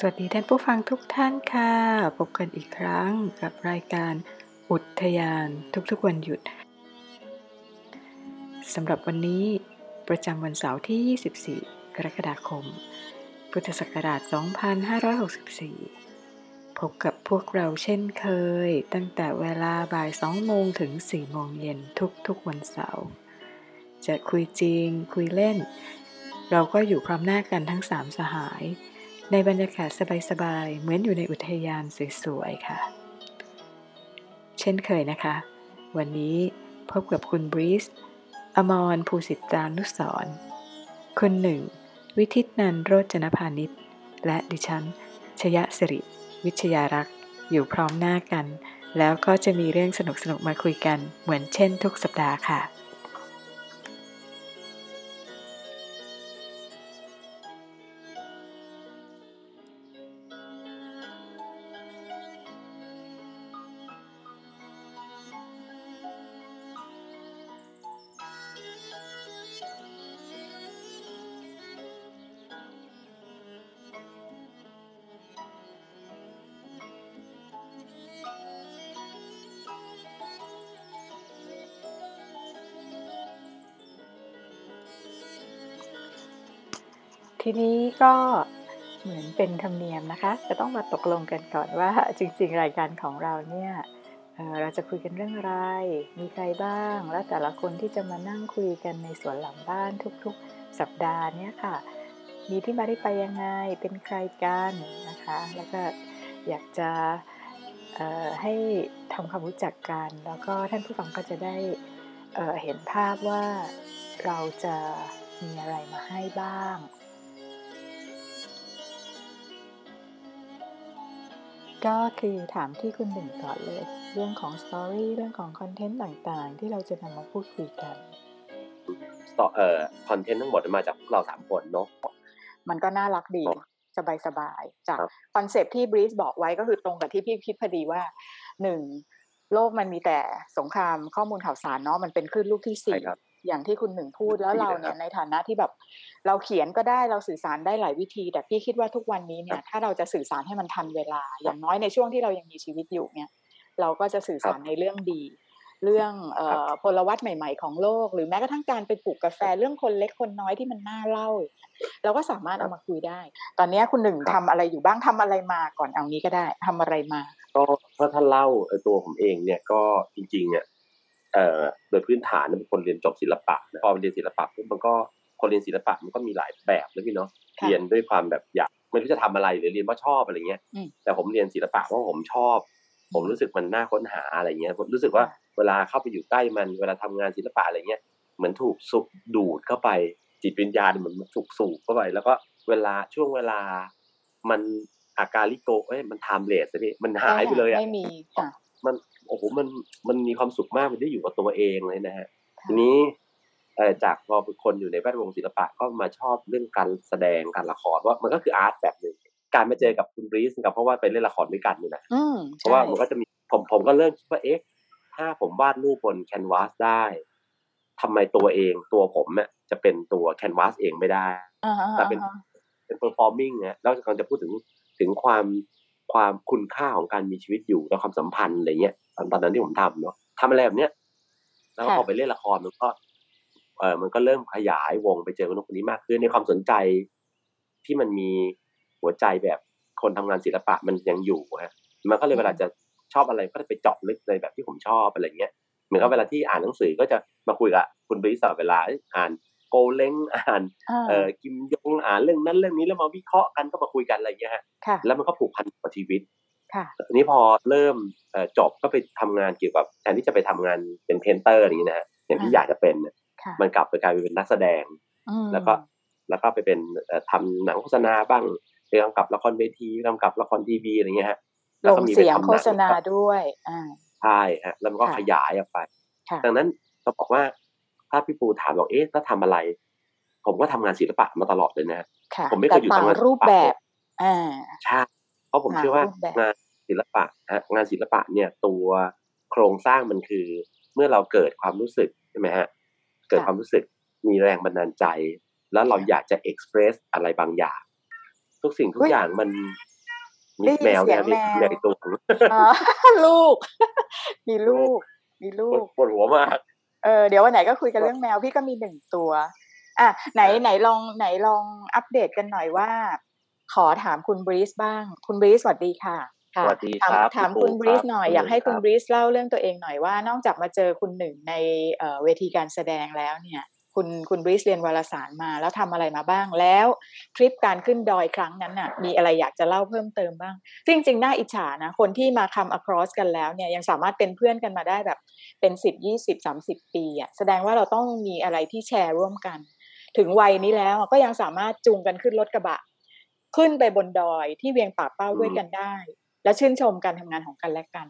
สวัสดีท่านผู้ฟังทุกท่านค่ะ พบกันอีกครั้งกับรายการอุทยานทุกๆวันหยุดสำหรับวันนี้ประจำวันเสาร์ที่ 24 กรกฎาคม พุทธศักราช 2564 พบกับพวกเราเช่นเคย ตั้งแต่เวลาบ่าย 2 โมงถึง 4 โมงเย็นทุกๆวันเสาร์จะคุยจริงคุยเล่น เราก็อยู่พร้อมหน้ากันทั้ง 3 สหาย ในบรรยากาศสบายๆ เหมือนอยู่ในอุทยานสวยๆ ค่ะ เช่นเคยนะคะ วันนี้พบกับคุณบรีสอมรภูสิตจานุสรคุณหนึ่ง วิทิตนันโรจนพานิชและดิฉัน ชยะสิริ วิชยารักษ์ อยู่พร้อมหน้ากัน แล้วก็จะมีเรื่องสนุกๆ มาคุยกันเหมือนเช่นทุกสัปดาห์ค่ะ ก็เหมือนเป็นธรรมเนียมนะคะ จะต้องมาตกลงกันก่อนว่าจริง ๆ รายการของเราเนี่ยเราจะคุยกันเรื่องอะไร มีใครบ้าง และแต่ละคนที่จะมานั่งคุยกันในสวนหลังบ้านทุกๆ สัปดาห์เนี่ยค่ะ มีที่มาที่ไปยังไง เป็นใครกันนะคะ แล้วก็อยากจะให้ทำความรู้จักกัน แล้วก็ท่านผู้ฟังก็จะได้เเห็นภาพว่าเราจะมีอะไรมาให้บ้าง ก็คือถามที่คุณหนึ่งก่อนเลย เรื่องของ story เรื่องของ content ต่างๆ ที่เราจะนำมาพูดคุยกันเอ่อ content ทั้งหมดมาจากเราสามคนเนาะมันก็น่ารักดีสบายๆจาก concept ที่บริสบอกไว้ก็คือตรงกับที่พี่คิดพอดีว่าหนึ่งโลกมันมีแต่สงครามข้อมูลข่าวสารเนาะมันเป็นคลื่นลูกที่สี่ อย่างที่คุณหนึ่งพูดแล้วเราเนี่ยในฐานะที่แบบเราเขียนก็ได้เราสื่อสารได้หลายวิธี แต่พี่คิดว่าทุกวันนี้เนี่ยถ้าเราจะสื่อสารให้มันทันเวลา อย่างน้อยในช่วงที่เรายังมีชีวิตอยู่เนี่ยเราก็จะสื่อสารในเรื่องดี เรื่องพลวัตใหม่ๆ ของโลก หรือแม้กระทั่งการไปปลูกกาแฟเรื่องคนเล็กคนน้อยที่มันน่าเล่า เราก็สามารถเอามาคุยได้ ตอนนี้คุณหนึ่งทำอะไรอยู่บ้างทำอะไรมาก่อนเอานี้ก็ได้ทำอะไรมา ก็ถ้าท่านเล่าตัวผมเองเนี่ยก็จริงๆเนี่ยเอ่อ โดยพื้นฐานเป็นคนเรียนจบศิลปะพอเรียนศิลปะปุ๊บมันก็คนเรียนศิลปะมันก็มีหลายแบบนะพี่เนาะเรียนด้วยความแบบอยากไม่รู้จะทำอะไรหรือเรียนว่าชอบอะไรเงี้ย แต่ผมเรียนศิลปะเพราะผมชอบ ผมรู้สึกมันน่าค้นหาอะไรเงี้ยรู้สึกว่าเวลาเข้าไปอยู่ใกล้มันเวลาทำงานศิลปะอะไรเงี้ยเหมือนถูกสุกดูดเข้าไป จิตวิญญาณเหมือนถูกสูบเข้าไป แล้วก็เวลาช่วงเวลามันอาการลิโกเอ้ยมันไทม์เลสพี่มันหายไปเลยอะไม่มีค่ะมัน โอ้โหมันมันมีความสุขมากมันได้อยู่กับตัวเองเลยนะฮะทีนี้จากพอเป็นคนอยู่ในแวดวงศิลปะก็มาชอบเรื่องการแสดงการละครว่ามันก็คืออาร์ตแบบหนึ่งการมาเจอกับคุณบรีสกับเพราะว่าไปเล่นละครด้วยกันนี่นะเพราะว่ามันก็จะมีผมผมก็เริ่มคิดว่าเอ๊ะถ้าผมวาดรูปบนแคนวาสได้ทำไมตัวเองตัวผมเนี่ยจะเป็นตัว canvas เองไม่ได้แต่เป็นเป็น performing เนี่ยแล้วกำลังจะพูดถึงถึงความ ความคุณค่าของการมีชีวิตอยู่และความสัมพันธ์อะไรเงี้ยตอนตอนนั้นที่ผมทำเนาะทำอะไรแบบเนี้ยแล้วพอไปเล่นละครมันก็เออมันก็เริ่มขยายวงไปเจอคนคนนี้มากขึ้นในความสนใจที่มันมีหัวใจแบบคนทำงานศิลปะมันยังอยู่ฮะมันก็เลยเวลาจะชอบอะไรก็จะไปเจาะลึกเลยแบบที่ผมชอบอะไรเงี้ยเหมือนกับเวลาที่อ่านหนังสือก็จะมาคุยกับคุณบริษัทเวลาอ่าน โกเล้งอ่านเอ่อกิมยงอ่านเรื่องนั้นเรื่องนี้แล้วมาวิเคราะห์กันก็มาคุยกันอะไรเงี้ยฮะแล้วมันก็ผูกพันกับชีวิตทีนี้พอเริ่มจบก็ไปทำงานเกี่ยวกับแทนที่จะไปทำงานเป็น painter อย่างนี้นะฮะอย่างที่อยากจะเป็นมันกลับไปกลายเป็นนักแสดง แล้วก็แล้วก็ไปเป็นทำหนังโฆษณาบ้างไปกำกับละครเวทีกำกับละครทีวีอะไรเงี้ยฮะลงเสียงโฆษณาด้วยใช่ฮะแล้วมันก็ขยายออกไป ดังนั้นเราบอกว่า ถ้าพี่ปูถามบอกเอ๊ะถ้าทำอะไร ผมก็ทำงานศิลปะมาตลอดเลยนะผมไม่เคยอยู่ทำงานรูปแบบอ่าใช่เพราะผมเชื่อว่างานศิลปะงานศิลปะเนี่ยตัวโครงสร้างมันคือ เมื่อเราเกิดความรู้สึกใช่ไหมฮะเกิดความรู้สึกมีแรงบันดาลใจ แล้วเราอยากจะเอ็กซ์เพรสอะไรบางอย่าง ทุกสิ่งทุกอุ๊ยอย่างมันมีได้ยินแมวเสีเนี่ยยงมีแมวในตัวอ๋อลูก มีลูก มีลูปวดกปวดหัวมากเออเดี๋ยววันไหนก็คุยกันเรื่องแมวพี่ก็มีหนึ่งตัว อะไหนไหนลองไหนลองอัปเดตกันหน่อยว่า ขอถามคุณบรีสบ้าง คุณบรีสสวัสดีค่ะสวัสดีถามครับถามพี่คุณปูบรีสครับหน่อยคุณอยากให้หนึ่งคุณครับบรีสเล่าเรื่องตัวเองหน่อยว่านอกจากมาเจอคุณหนึ่งในเอ่อเวทีการแสดงแล้วเนี่ยคุณคุณบรีสเรียนวารสารมาแล้วทำอะไรมาบ้างแล้วทริปการขึ้นดอยครั้งนั้นน่ะ มีอะไรอยากจะเล่าเพิ่มเติมบ้างซึ่งจริงๆน่าอิจฉานะคนที่มาคำ across กันแล้วเนี่ยยังสามารถเป็นเพื่อนกันมาได้แบบ เป็นสิบยี่สิบสามสิบปีอะแสดงว่าเราต้องมีอะไรที่แชร์ร่วมกัน ถึงวัยนี้แล้วก็ยังสามารถจูงกันขึ้นรถกระบะ ขึ้นไปบนดอยที่เวียงป่าเป้าด้วยกันได้ และชื่นชมการทำงานของกันและกัน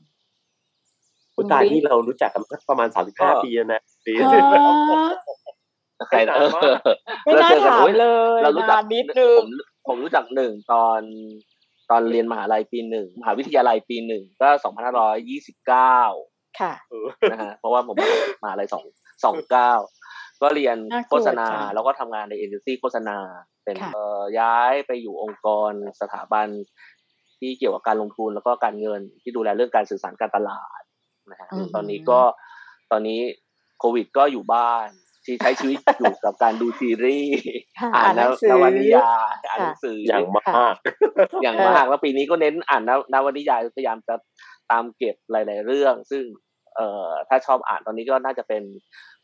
คุณตายบรีสที่เรารู้จักกันมาประมาณสามสิบห้าปีแล้วนะปีอ๋อใครนะนานมากไม่น่าถามเลยเรารู้จักนานนิดนึงผมผมรู้จักหนึ่งตอนตอนเรียนมหาลัยปีหนึ่งมหาวิทยาลัยปีหนึ่งก็สองพันห้าร้อยยี่สิบเก้า ค่ะเออนะฮะเพราะว่าผมมหาลัยสองสองเก้าก็เรียนน่ากลัวโฆษณาจังแล้วก็ทำงานในเอเจนซี่โฆษณา เป็นค่ะเอ่อย้ายไปอยู่องค์กรสถาบันที่เกี่ยวกับการลงทุนแล้วก็การเงินที่ดูแลเรื่องการสื่อสารการตลาดนะฮะอืมตอนนี้ก็ตอนนี้โควิดก็อยู่บ้านที่ใช้ชีวิตอยู่กับการดูซีรีส์ค่ะอ่าอ่านนหนนังสือวนิยายอ่านหนังสือออย่างมาก อย่างเออมากแล้วปีนี้ก็เน้นอ่านนวนวนิยายพยายามจะ ตามเก็บหลาย ๆ เรื่อง ซึ่งเอ่อถ้าชอบอ่านตอนนี้ก็น่าจะเป็น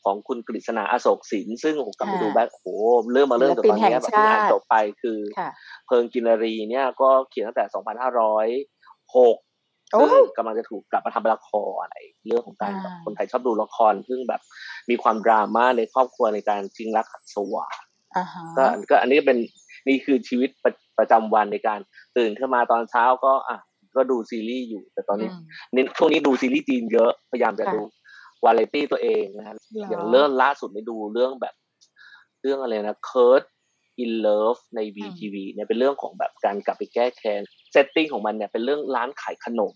ของคุณกฤษณาอโศกสินซึ่งผมกลับไปดูแบ็คโอ้โหเริ่มมาเริ่มจากตอนเนี้ยแบบเพิ่งอ่านจบไปคือค่ะเพลิงกินรีเนี่ยก็เขียนตั้งแต่ 2506โอ้ซึ่งยกำลังจะถูกกลับมาทำเป็นละครอะไรเรื่องของการอ่าแบบคนไทยชอบดูละคร ซึ่งแบบมีความดราม่าในครอบครัวในการจริงรักหักสวาอ่าฮะก็ก็อันนี้เป็นนี่คือชีวิตประประจำวันในการตื่นขึ้นมาตอนเช้าก็อะ ก็ดูซีรีส์อยู่ แต่ตอนนี้อืมเน้นช่วงนี้ดูซีรีส์จีนเยอะ พยายามจะค่ะดูวาไรตี้ตัวเองนะฮะเหรออย่างเรื่องล่าสุดนี่ดูเรื่องแบบ เรื่องอะไรนะ Cursed in Love ใน VTV เนี่ยเป็นเรื่องของแบบการกลับไปแก้แค้น setting ของมันเนี่ยเป็นเรื่องร้านขายขนม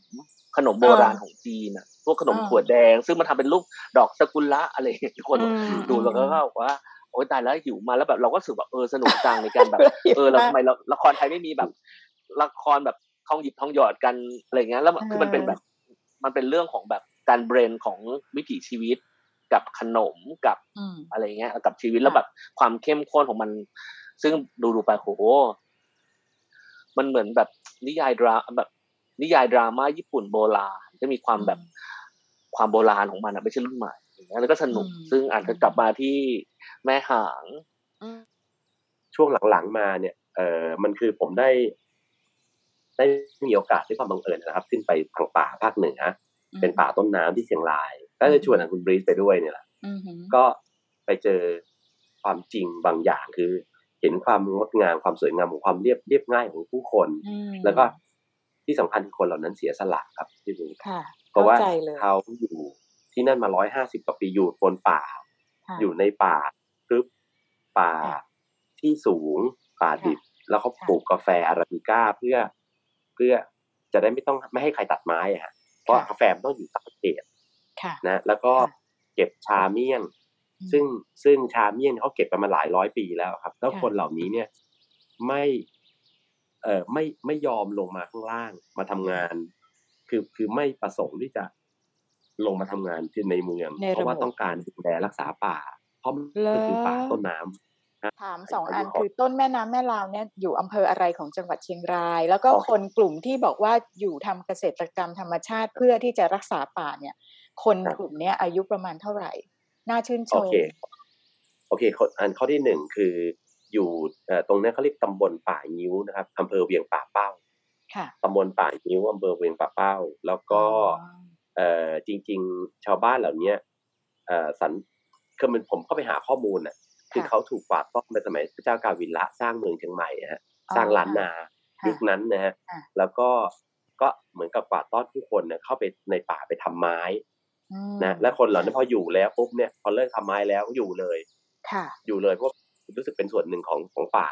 ขนมโบราณของจีนอะพวกขนมอ่าถั่วแดง ซึ่งมันทำเป็นรูปดอกซากุระอะไรอย่างเงี้ยทุกคนอืมดูแล้วก็บอกว่าโอ๊ยตายแล้วหิวมาแล้วแบบเราก็รู้สึกแบบเออสนุกจังในการแบบหิวเออเรามากทำไมเราละครไทยไม่มีแบบ ละครแบบ ทองหยิบทองหยอดกันอะไรเงี้ยแล้วมันคือมันเป็นแบบ มันเป็นเรื่องของแบบการเบรนของวิถีชีวิตกับขนมกับอืมอะไรเงี้ยกับชีวิตแล้วแบบความเข้มข้นของมัน ซึ่งดูดูๆไปโหมันเหมือนแบบนิยายดราแบบ นิยายดราม่าญี่ปุ่นโบราณจะมีความแบบความโบราณของมันอะไม่ใช่รุ่นใหม่อย่างเงี้ยแล้วก็สนุกอืมซึ่งอาจจะกลับมาที่แม่หางอืมช่วงหลังๆมาเนี่ยเออมันคือผมได้ ได้มีโอกาสด้วยความบังเอิญนะครับ ขึ้นไปทางป่าภาคเหนือ เป็นป่าต้นน้ำที่เชียงราย ก็เลยชวนทางคุณบรีสไปด้วยเนี่ยแหละอืมฮึก็ไปเจอความจริงบางอย่างคือ เห็นความงดงามความสวยงามของความเรียบเรียบง่ายของผู้คนอืมแล้วก็ที่สำคัญคือคนเหล่านั้นเสียสละครับที่ดูค่ะเพราะว่าข้ใจเลยเขาอยู่ที่นั่นมาร้อยห้าสิบกว่าปีอยู่บนป่าค่ะอยู่ในป่าทึบป่าค่ะที่สูงป่าดิบ แล้วเขาค่ะปลูกกาแฟอาราบิก้าเพื่อ เพื่อจะได้ไม่ต้องไม่ให้ใครตัดไม้อะฮะเพราะค่ะกาแฟมันต้องอยู่ตามเขตค่ะนะแล้วก็ค่ะเก็บชาเมี่ยงอืมซึ่งซึ่งชาเมี่ยงเขาเก็บกันมาหลายร้อยปีแล้วครับ แล้วค่ะคนเหล่านี้เนี่ยไม่เอ่อไม่ไม่ยอมลงมาข้างล่างมาทำงาน คือคือไม่ประสงค์ที่จะลงมาทำงานที่ในเมืองในเพราะว่าระบบต้องการดูแลรักษาป่า เพราะมันเหรอคือป่าต้นน้ำ ถามสองอายุอันขอคือต้นแม่น้ำแม่ลาวเนี่ยอยู่อำเภออะไรของจังหวัดเชียงราย แล้วก็อ๋อคนกลุ่มที่บอกว่าอยู่ทำเกษตรกรรมธรรมชาติเพื่อที่จะรักษาป่าเนี่ย คนกลุ่มเนี้ยอายุประมาณเท่าไหร่ น่าชื่นชโอมเคโอเคข้ออันข้อที่หนึ่งคืออยู่เอ่อตรงนี้เขาเรียกตำบลป่างิ้วนะครับอำเภอเวียงป่าเป้าค่ะตำบลป่างิ้วอำเภอเวียงป่าเป้า แล้วก็อ๋อเอ่อจริง ๆ ชาวบ้านเหล่าเนี้ยเอ่อสันคือมันผมเข้าไปหาข้อมูลน่ะ คือเขาถูกกวาดต้อนในสมัยพระเจ้ากาวินละสร้างเมืองเชียงใหม่อะฮะสร้างล้านนาค่ะยุคนั้นนะฮะค่ะแล้วก็ก็เหมือนกับกวาดต้อนผู้คนเนี่ยเข้าไปในป่าไปทำไม้อืมนะและคนเหล่านั้นพออยู่แล้วปุ๊บเนี่ยพอเลิกทำไม้แล้วอยู่เลยค่ะ อยู่เลยเพราะรู้สึกเป็นส่วนหนึ่งของของป่า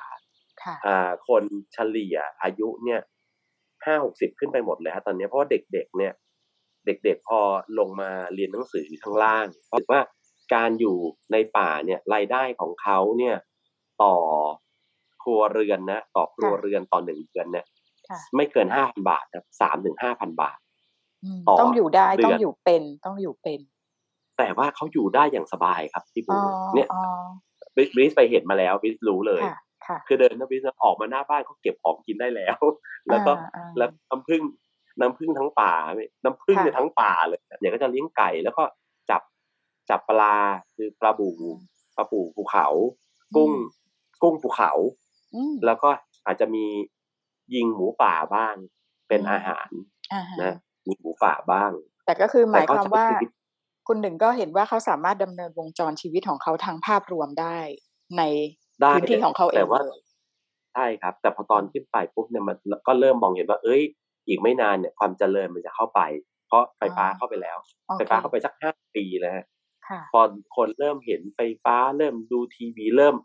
ค่ะอ่าคนเฉลี่ยอายุเนี่ยห้าหกสิบขึ้นไปหมดเลยฮะตอนนี้เพราะว่าเด็กๆเนี่ย เด็ก ๆ พอลงมาเรียนหนังสือข้างล่างเพราะว่า การอยู่ในป่าเนี่ยรายได้ของเขาเนี่ยต่อคครัวเรือนนะต่อครัวเรือนต่อหนึ่งเดือนเนี่ยค่ะไม่เกินห้าพันบาทครับสามถึงห้าพันบาทอืมต่อต้องอยู่ได้เดือนต้องอยู่เป็นต้องอยู่เป็น แต่ว่าเขาอยู่ได้อย่างสบายครับพี่ปูอ๋อเนี่ยอ๋อบริสไปเห็นมาแล้วบริสรู้เลยค่ะค่ะคือเดินนะบริสออกมาหน้าบ้านเขาเก็บของกินได้แล้ว แล้วก็อ่าอ่าแล้วน้ำผึ้งน้ำผึ้งทั้งป่าน้ำผึ้งค่ะเนี่ยทั้งป่าเลยเดี๋ยวก็จะเลี้ยงไก่แล้วก็ จับจับปลาคือปลาบูปลาปูภูเขา กุ้ง กุ้งภูเขาอืมแล้วก็อาจจะมียิงหมูป่าบ้าง เป็นอืมอาหารอ่าฮะนะมีหมูป่าบ้าง แต่ก็คือหมายความว่าแต่เขาใช้ชีวิตคุณหนึ่งก็เห็นว่าเขาสามารถดำเนินวงจรชีวิตของเขาทางภาพรวมได้ในได้พื้นที่ของเขาเอแต่งว่าเลยใช่ครับ แต่พอตอนขึ้นไปปุ๊บเนี่ยมันก็เริ่มมองเห็นว่า เอ้ย อีกไม่นานเนี่ยความเจริญมันจะเข้าไป เพราะไฟฟ้าเข้าไปแล้วโอไฟเคฟ้าเข้าไปสักห้าปีแล้วฮะค่ะ พอคนเริ่มเห็นไฟฟ้าเริ่มดูทีวีเริ่ม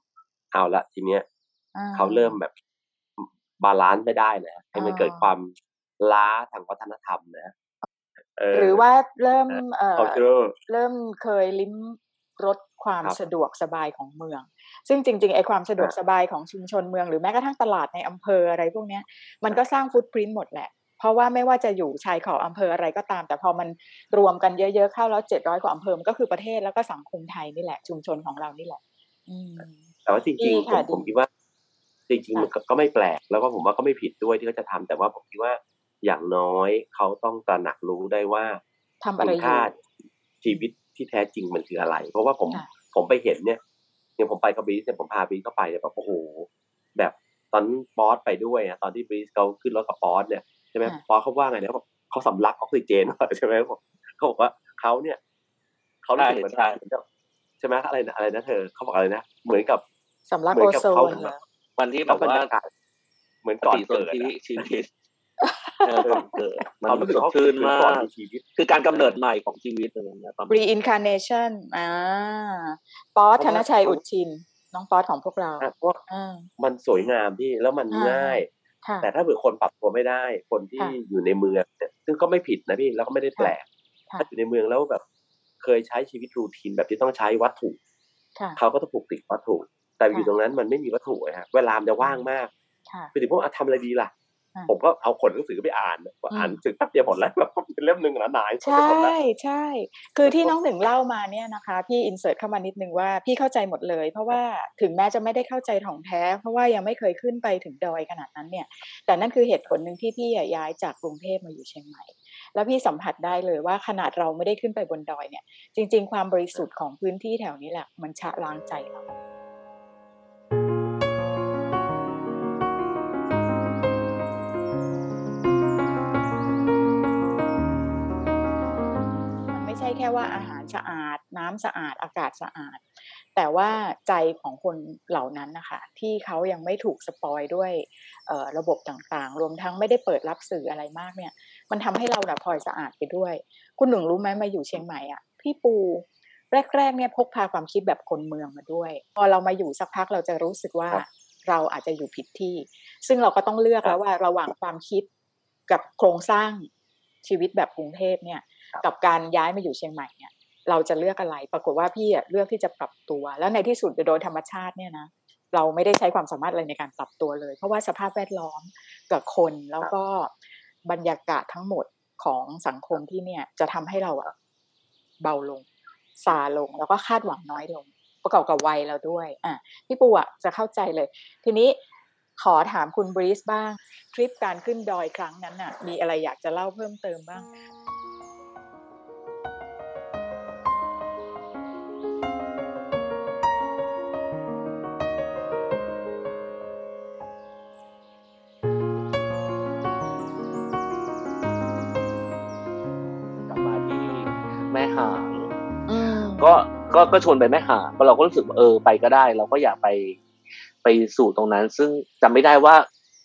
เอาละทีเนี้ยอ่เขาเริ่มแบบbalance ไม่ได้นะให้มันอ่าเกิดความล้าทางวัฒนธรรมนะเหรือว่าเริ่มเอ่อ culture เริ่มเคยลิ้มรสความครับสะดวกสบายของเมือง ซึ่งจริงๆไอ้ความสะดวกครับสบายของชุมชนเมืองหรือแม้กระทั่งตลาดในอำเภออะไรพวกเนี้ยมันก็สร้าง footprint หมดแหละ เพราะว่าไม่ว่าจะอยู่ชายขอบอำเภออะไรก็ตาม แต่พอมันรวมกันเยอะๆเข้าแล้วเจ็ดร้อยกว่าอำเภอมันก็คือประเทศแล้วก็สังคมไทยนี่แหละ ชุมชนของเรานี่แหละอืมแต่ว่าจดีริงๆผมค่ะผมดีคิดว่า จริงๆมันก็ก็ไม่แปลก แล้วก็ผมว่าก็ไม่ผิดด้วยที่เขาจะทำแต่ว่าผมคิดว่าอย่างน้อยเขาต้องตระหนักรู้ได้ว่าทำอะไรคุณอยู่ค่าชีวิตที่แท้จริงมันคืออะไร เพราะว่าผมค่ะผมไปเห็นเนี่ยเนี่ยผมไปกับบรีสเนี่ยผมพาบรีสเข้าไปเนี่ยแบบโอ้โหแบบตอนบอสไปด้วยอะตอนที่บรีสเขาขึ้นรถกับบอสเนี่ย ใช่ไหมบอสเขาว่าไงนะเขาบอกเขาสำลักออกซิเจนใช่ไหมเขาบอกเขาบอกว่าเขาเนี่ยเขารู้สึกเหมือนใช่เหมือนกับใช่ไหมอะไรนะอะไรนะเธอเขาบอกอะไรนะเหมือนกับสำลักเหมืโออนกับโซเขานเหรอวันที่แบกับบรรว่ายากาศเหมือนก่อนปฏิสเกินดธิอะชีวิตเออก่อนเกิดมันเขารู้สึกสดเขาชื่นเหมือนมาก่อนกมีชีวิตคือการกำเนิดใหม่ของชีวิตอะไรอย่างเงี้ยประมาณ reincarnation อ่าป๊อตเพธราะนว่าชัยอุดชิน น้องป๊อตของพวกเราอะเพราะว่าอ่ามันสวยงามที่แล้วมันอ่าง่ายค่ะ แต่ถ้าเผื่อคนปรับตัวไม่ได้ คนที่ค่ะอยู่ในเมืองเนี่ยซึ่งก็ไม่ผิดนะพี่แล้วก็ไม่ได้แปลกค่ะถ้าอยู่ในเมืองแล้วแบบ เคยใช้ชีวิตรูทีนแบบที่ต้องใช้วัตถุค่ะเขาก็ต้องผูกติดวัตถุ แต่อยู่ค่ะตรงนั้นมันไม่มีวัตถุอะฮะเวลามันจะว่างมากค่ะไปถึงพวกอะทำอะไรดีล่ะอ่า ผมก็เอาขนหนังสือไปอ่านว่าอืมอ่านหนังสือแป๊บเดียวหมดแล้วแบบเป็นเล่มหนึ่งนะนายใช่หมดแล้วใช่คือที่น้องหนึ่งเล่ามาเนี่ยนะคะ พี่อินเสิร์ตเข้ามานิดนึงว่าพี่เข้าใจหมดเลย เพราะว่าถึงแม้จะไม่ได้เข้าใจถ่องแท้ เพราะว่ายังไม่เคยขึ้นไปถึงดอยขนาดนั้นเนี่ย แต่นั่นคือเหตุผลหนึ่งที่พี่อะย้ายจากกรุงเทพมาอยู่เชียงใหม่แล้วพี่สัมผัสได้เลยว่าขนาดเราไม่ได้ขึ้นไปบนดอยเนี่ย จริง ๆ ความบริสุทธิ์ของพื้นที่แถวนี้แหละมันชะล้างใจเรา แค่ว่าอาหารสะอาด น้ำสะอาดอากาศสะอาด แต่ว่าใจของคนเหล่านั้นนะคะที่เขายังไม่ถูกสปอยด้วยเอ่อระบบต่างๆ รวมทั้งไม่ได้เปิดรับสื่ออะไรมากเนี่ย มันทำให้เราน่ะพลอยสะอาดไปด้วย คุณหนึ่งรู้ไหมมาอยู่เชียงใหม่อะพี่ปูแรกๆเนี่ยพกพาความคิดแบบคนเมืองมาด้วย พอเรามาอยู่สักพักเราจะรู้สึกว่าครับเราอาจจะอยู่ผิดที่ ซึ่งเราก็ต้องเลือกครับแล้วว่าระหว่างความคิดกับโครงสร้างชีวิตแบบกรุงเทพเนี่ยครับ กับการย้ายมาอยู่เชียงใหม่เนี่ยเราจะเลือกอะไร ปรากฏว่าพี่อะเลือกที่จะปรับตัว แล้วในที่สุดโดยธรรมชาติเนี่ยนะเราไม่ได้ใช้ความสามารถอะไรในการปรับตัวเลย เพราะว่าสภาพแวดล้อมกับคนแล้วก็บรรยากาศทั้งหมดของสังคมที่เนี่ยจะทำให้เราอะเบาลงซาลงแล้วก็คาดหวังน้อยลง ประกอบกับวัยเราด้วย อะพี่ปูอะจะเข้าใจเลย ทีนี้ขอถามคุณบรีสบ้างทริปการขึ้นดอยครั้งนั้นน่ะ มีอะไรอยากจะเล่าเพิ่มเติมบ้าง หางอืมก็ก็ก็ชวนไปแม่หางก็เราก็รู้สึกว่าเออไปก็ได้ เราก็อยากไปไปสู่ตรงนั้น ซึ่งจำไม่ได้ว่า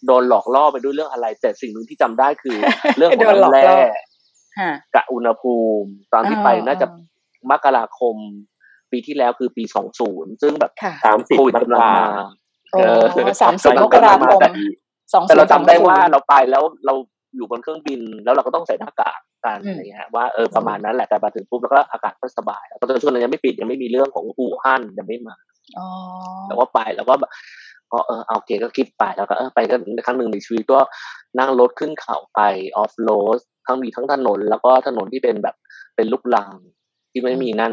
โดนหลอกล่อไปด้วยเรื่องอะไร แต่สิ่งหนึ่งที่จำได้คือ เรื่องของโดนหลอกน้ำล่อแร่ฮะกับอุณหภูมิ ตอนที่ไปอ่าน่าจะมกราคม ปีที่แล้วคือปีสองศูนย์ซึ่งแบบค่ะสามสิบโควิดมกกำลังรามาโอ้เออสามสิบกำลัมงกราคมาแต่มสองแต่เราจำได้ว่าศูนย์เราไปแล้วเราอยู่บนเครื่องบินแล้วเราก็ต้องใส่หน้ากาก กันอืมอะไรเงี้ยว่าเออประมาณนั้นแหละแต่มาถึงปุ๊บแล้วก็อากาศก็สบายแล้วก็ตอนช่วงนั้นยังไม่ปิดยังไม่มีเรื่องของอู่ฮั่นยังไม่มาอ๋อแล้วก็ไปแล้วก็แบบก็เออเอาโอเคก็คิดไปแล้วก็เออไปก็ครั้งหนึ่งในชีวิตก็นั่งรถขึ้นเขาไปออฟโรดทั้งมีทั้งถนน แล้วก็ถนนที่เป็นแบบเป็นลูกลังที่ไม่มีนั่น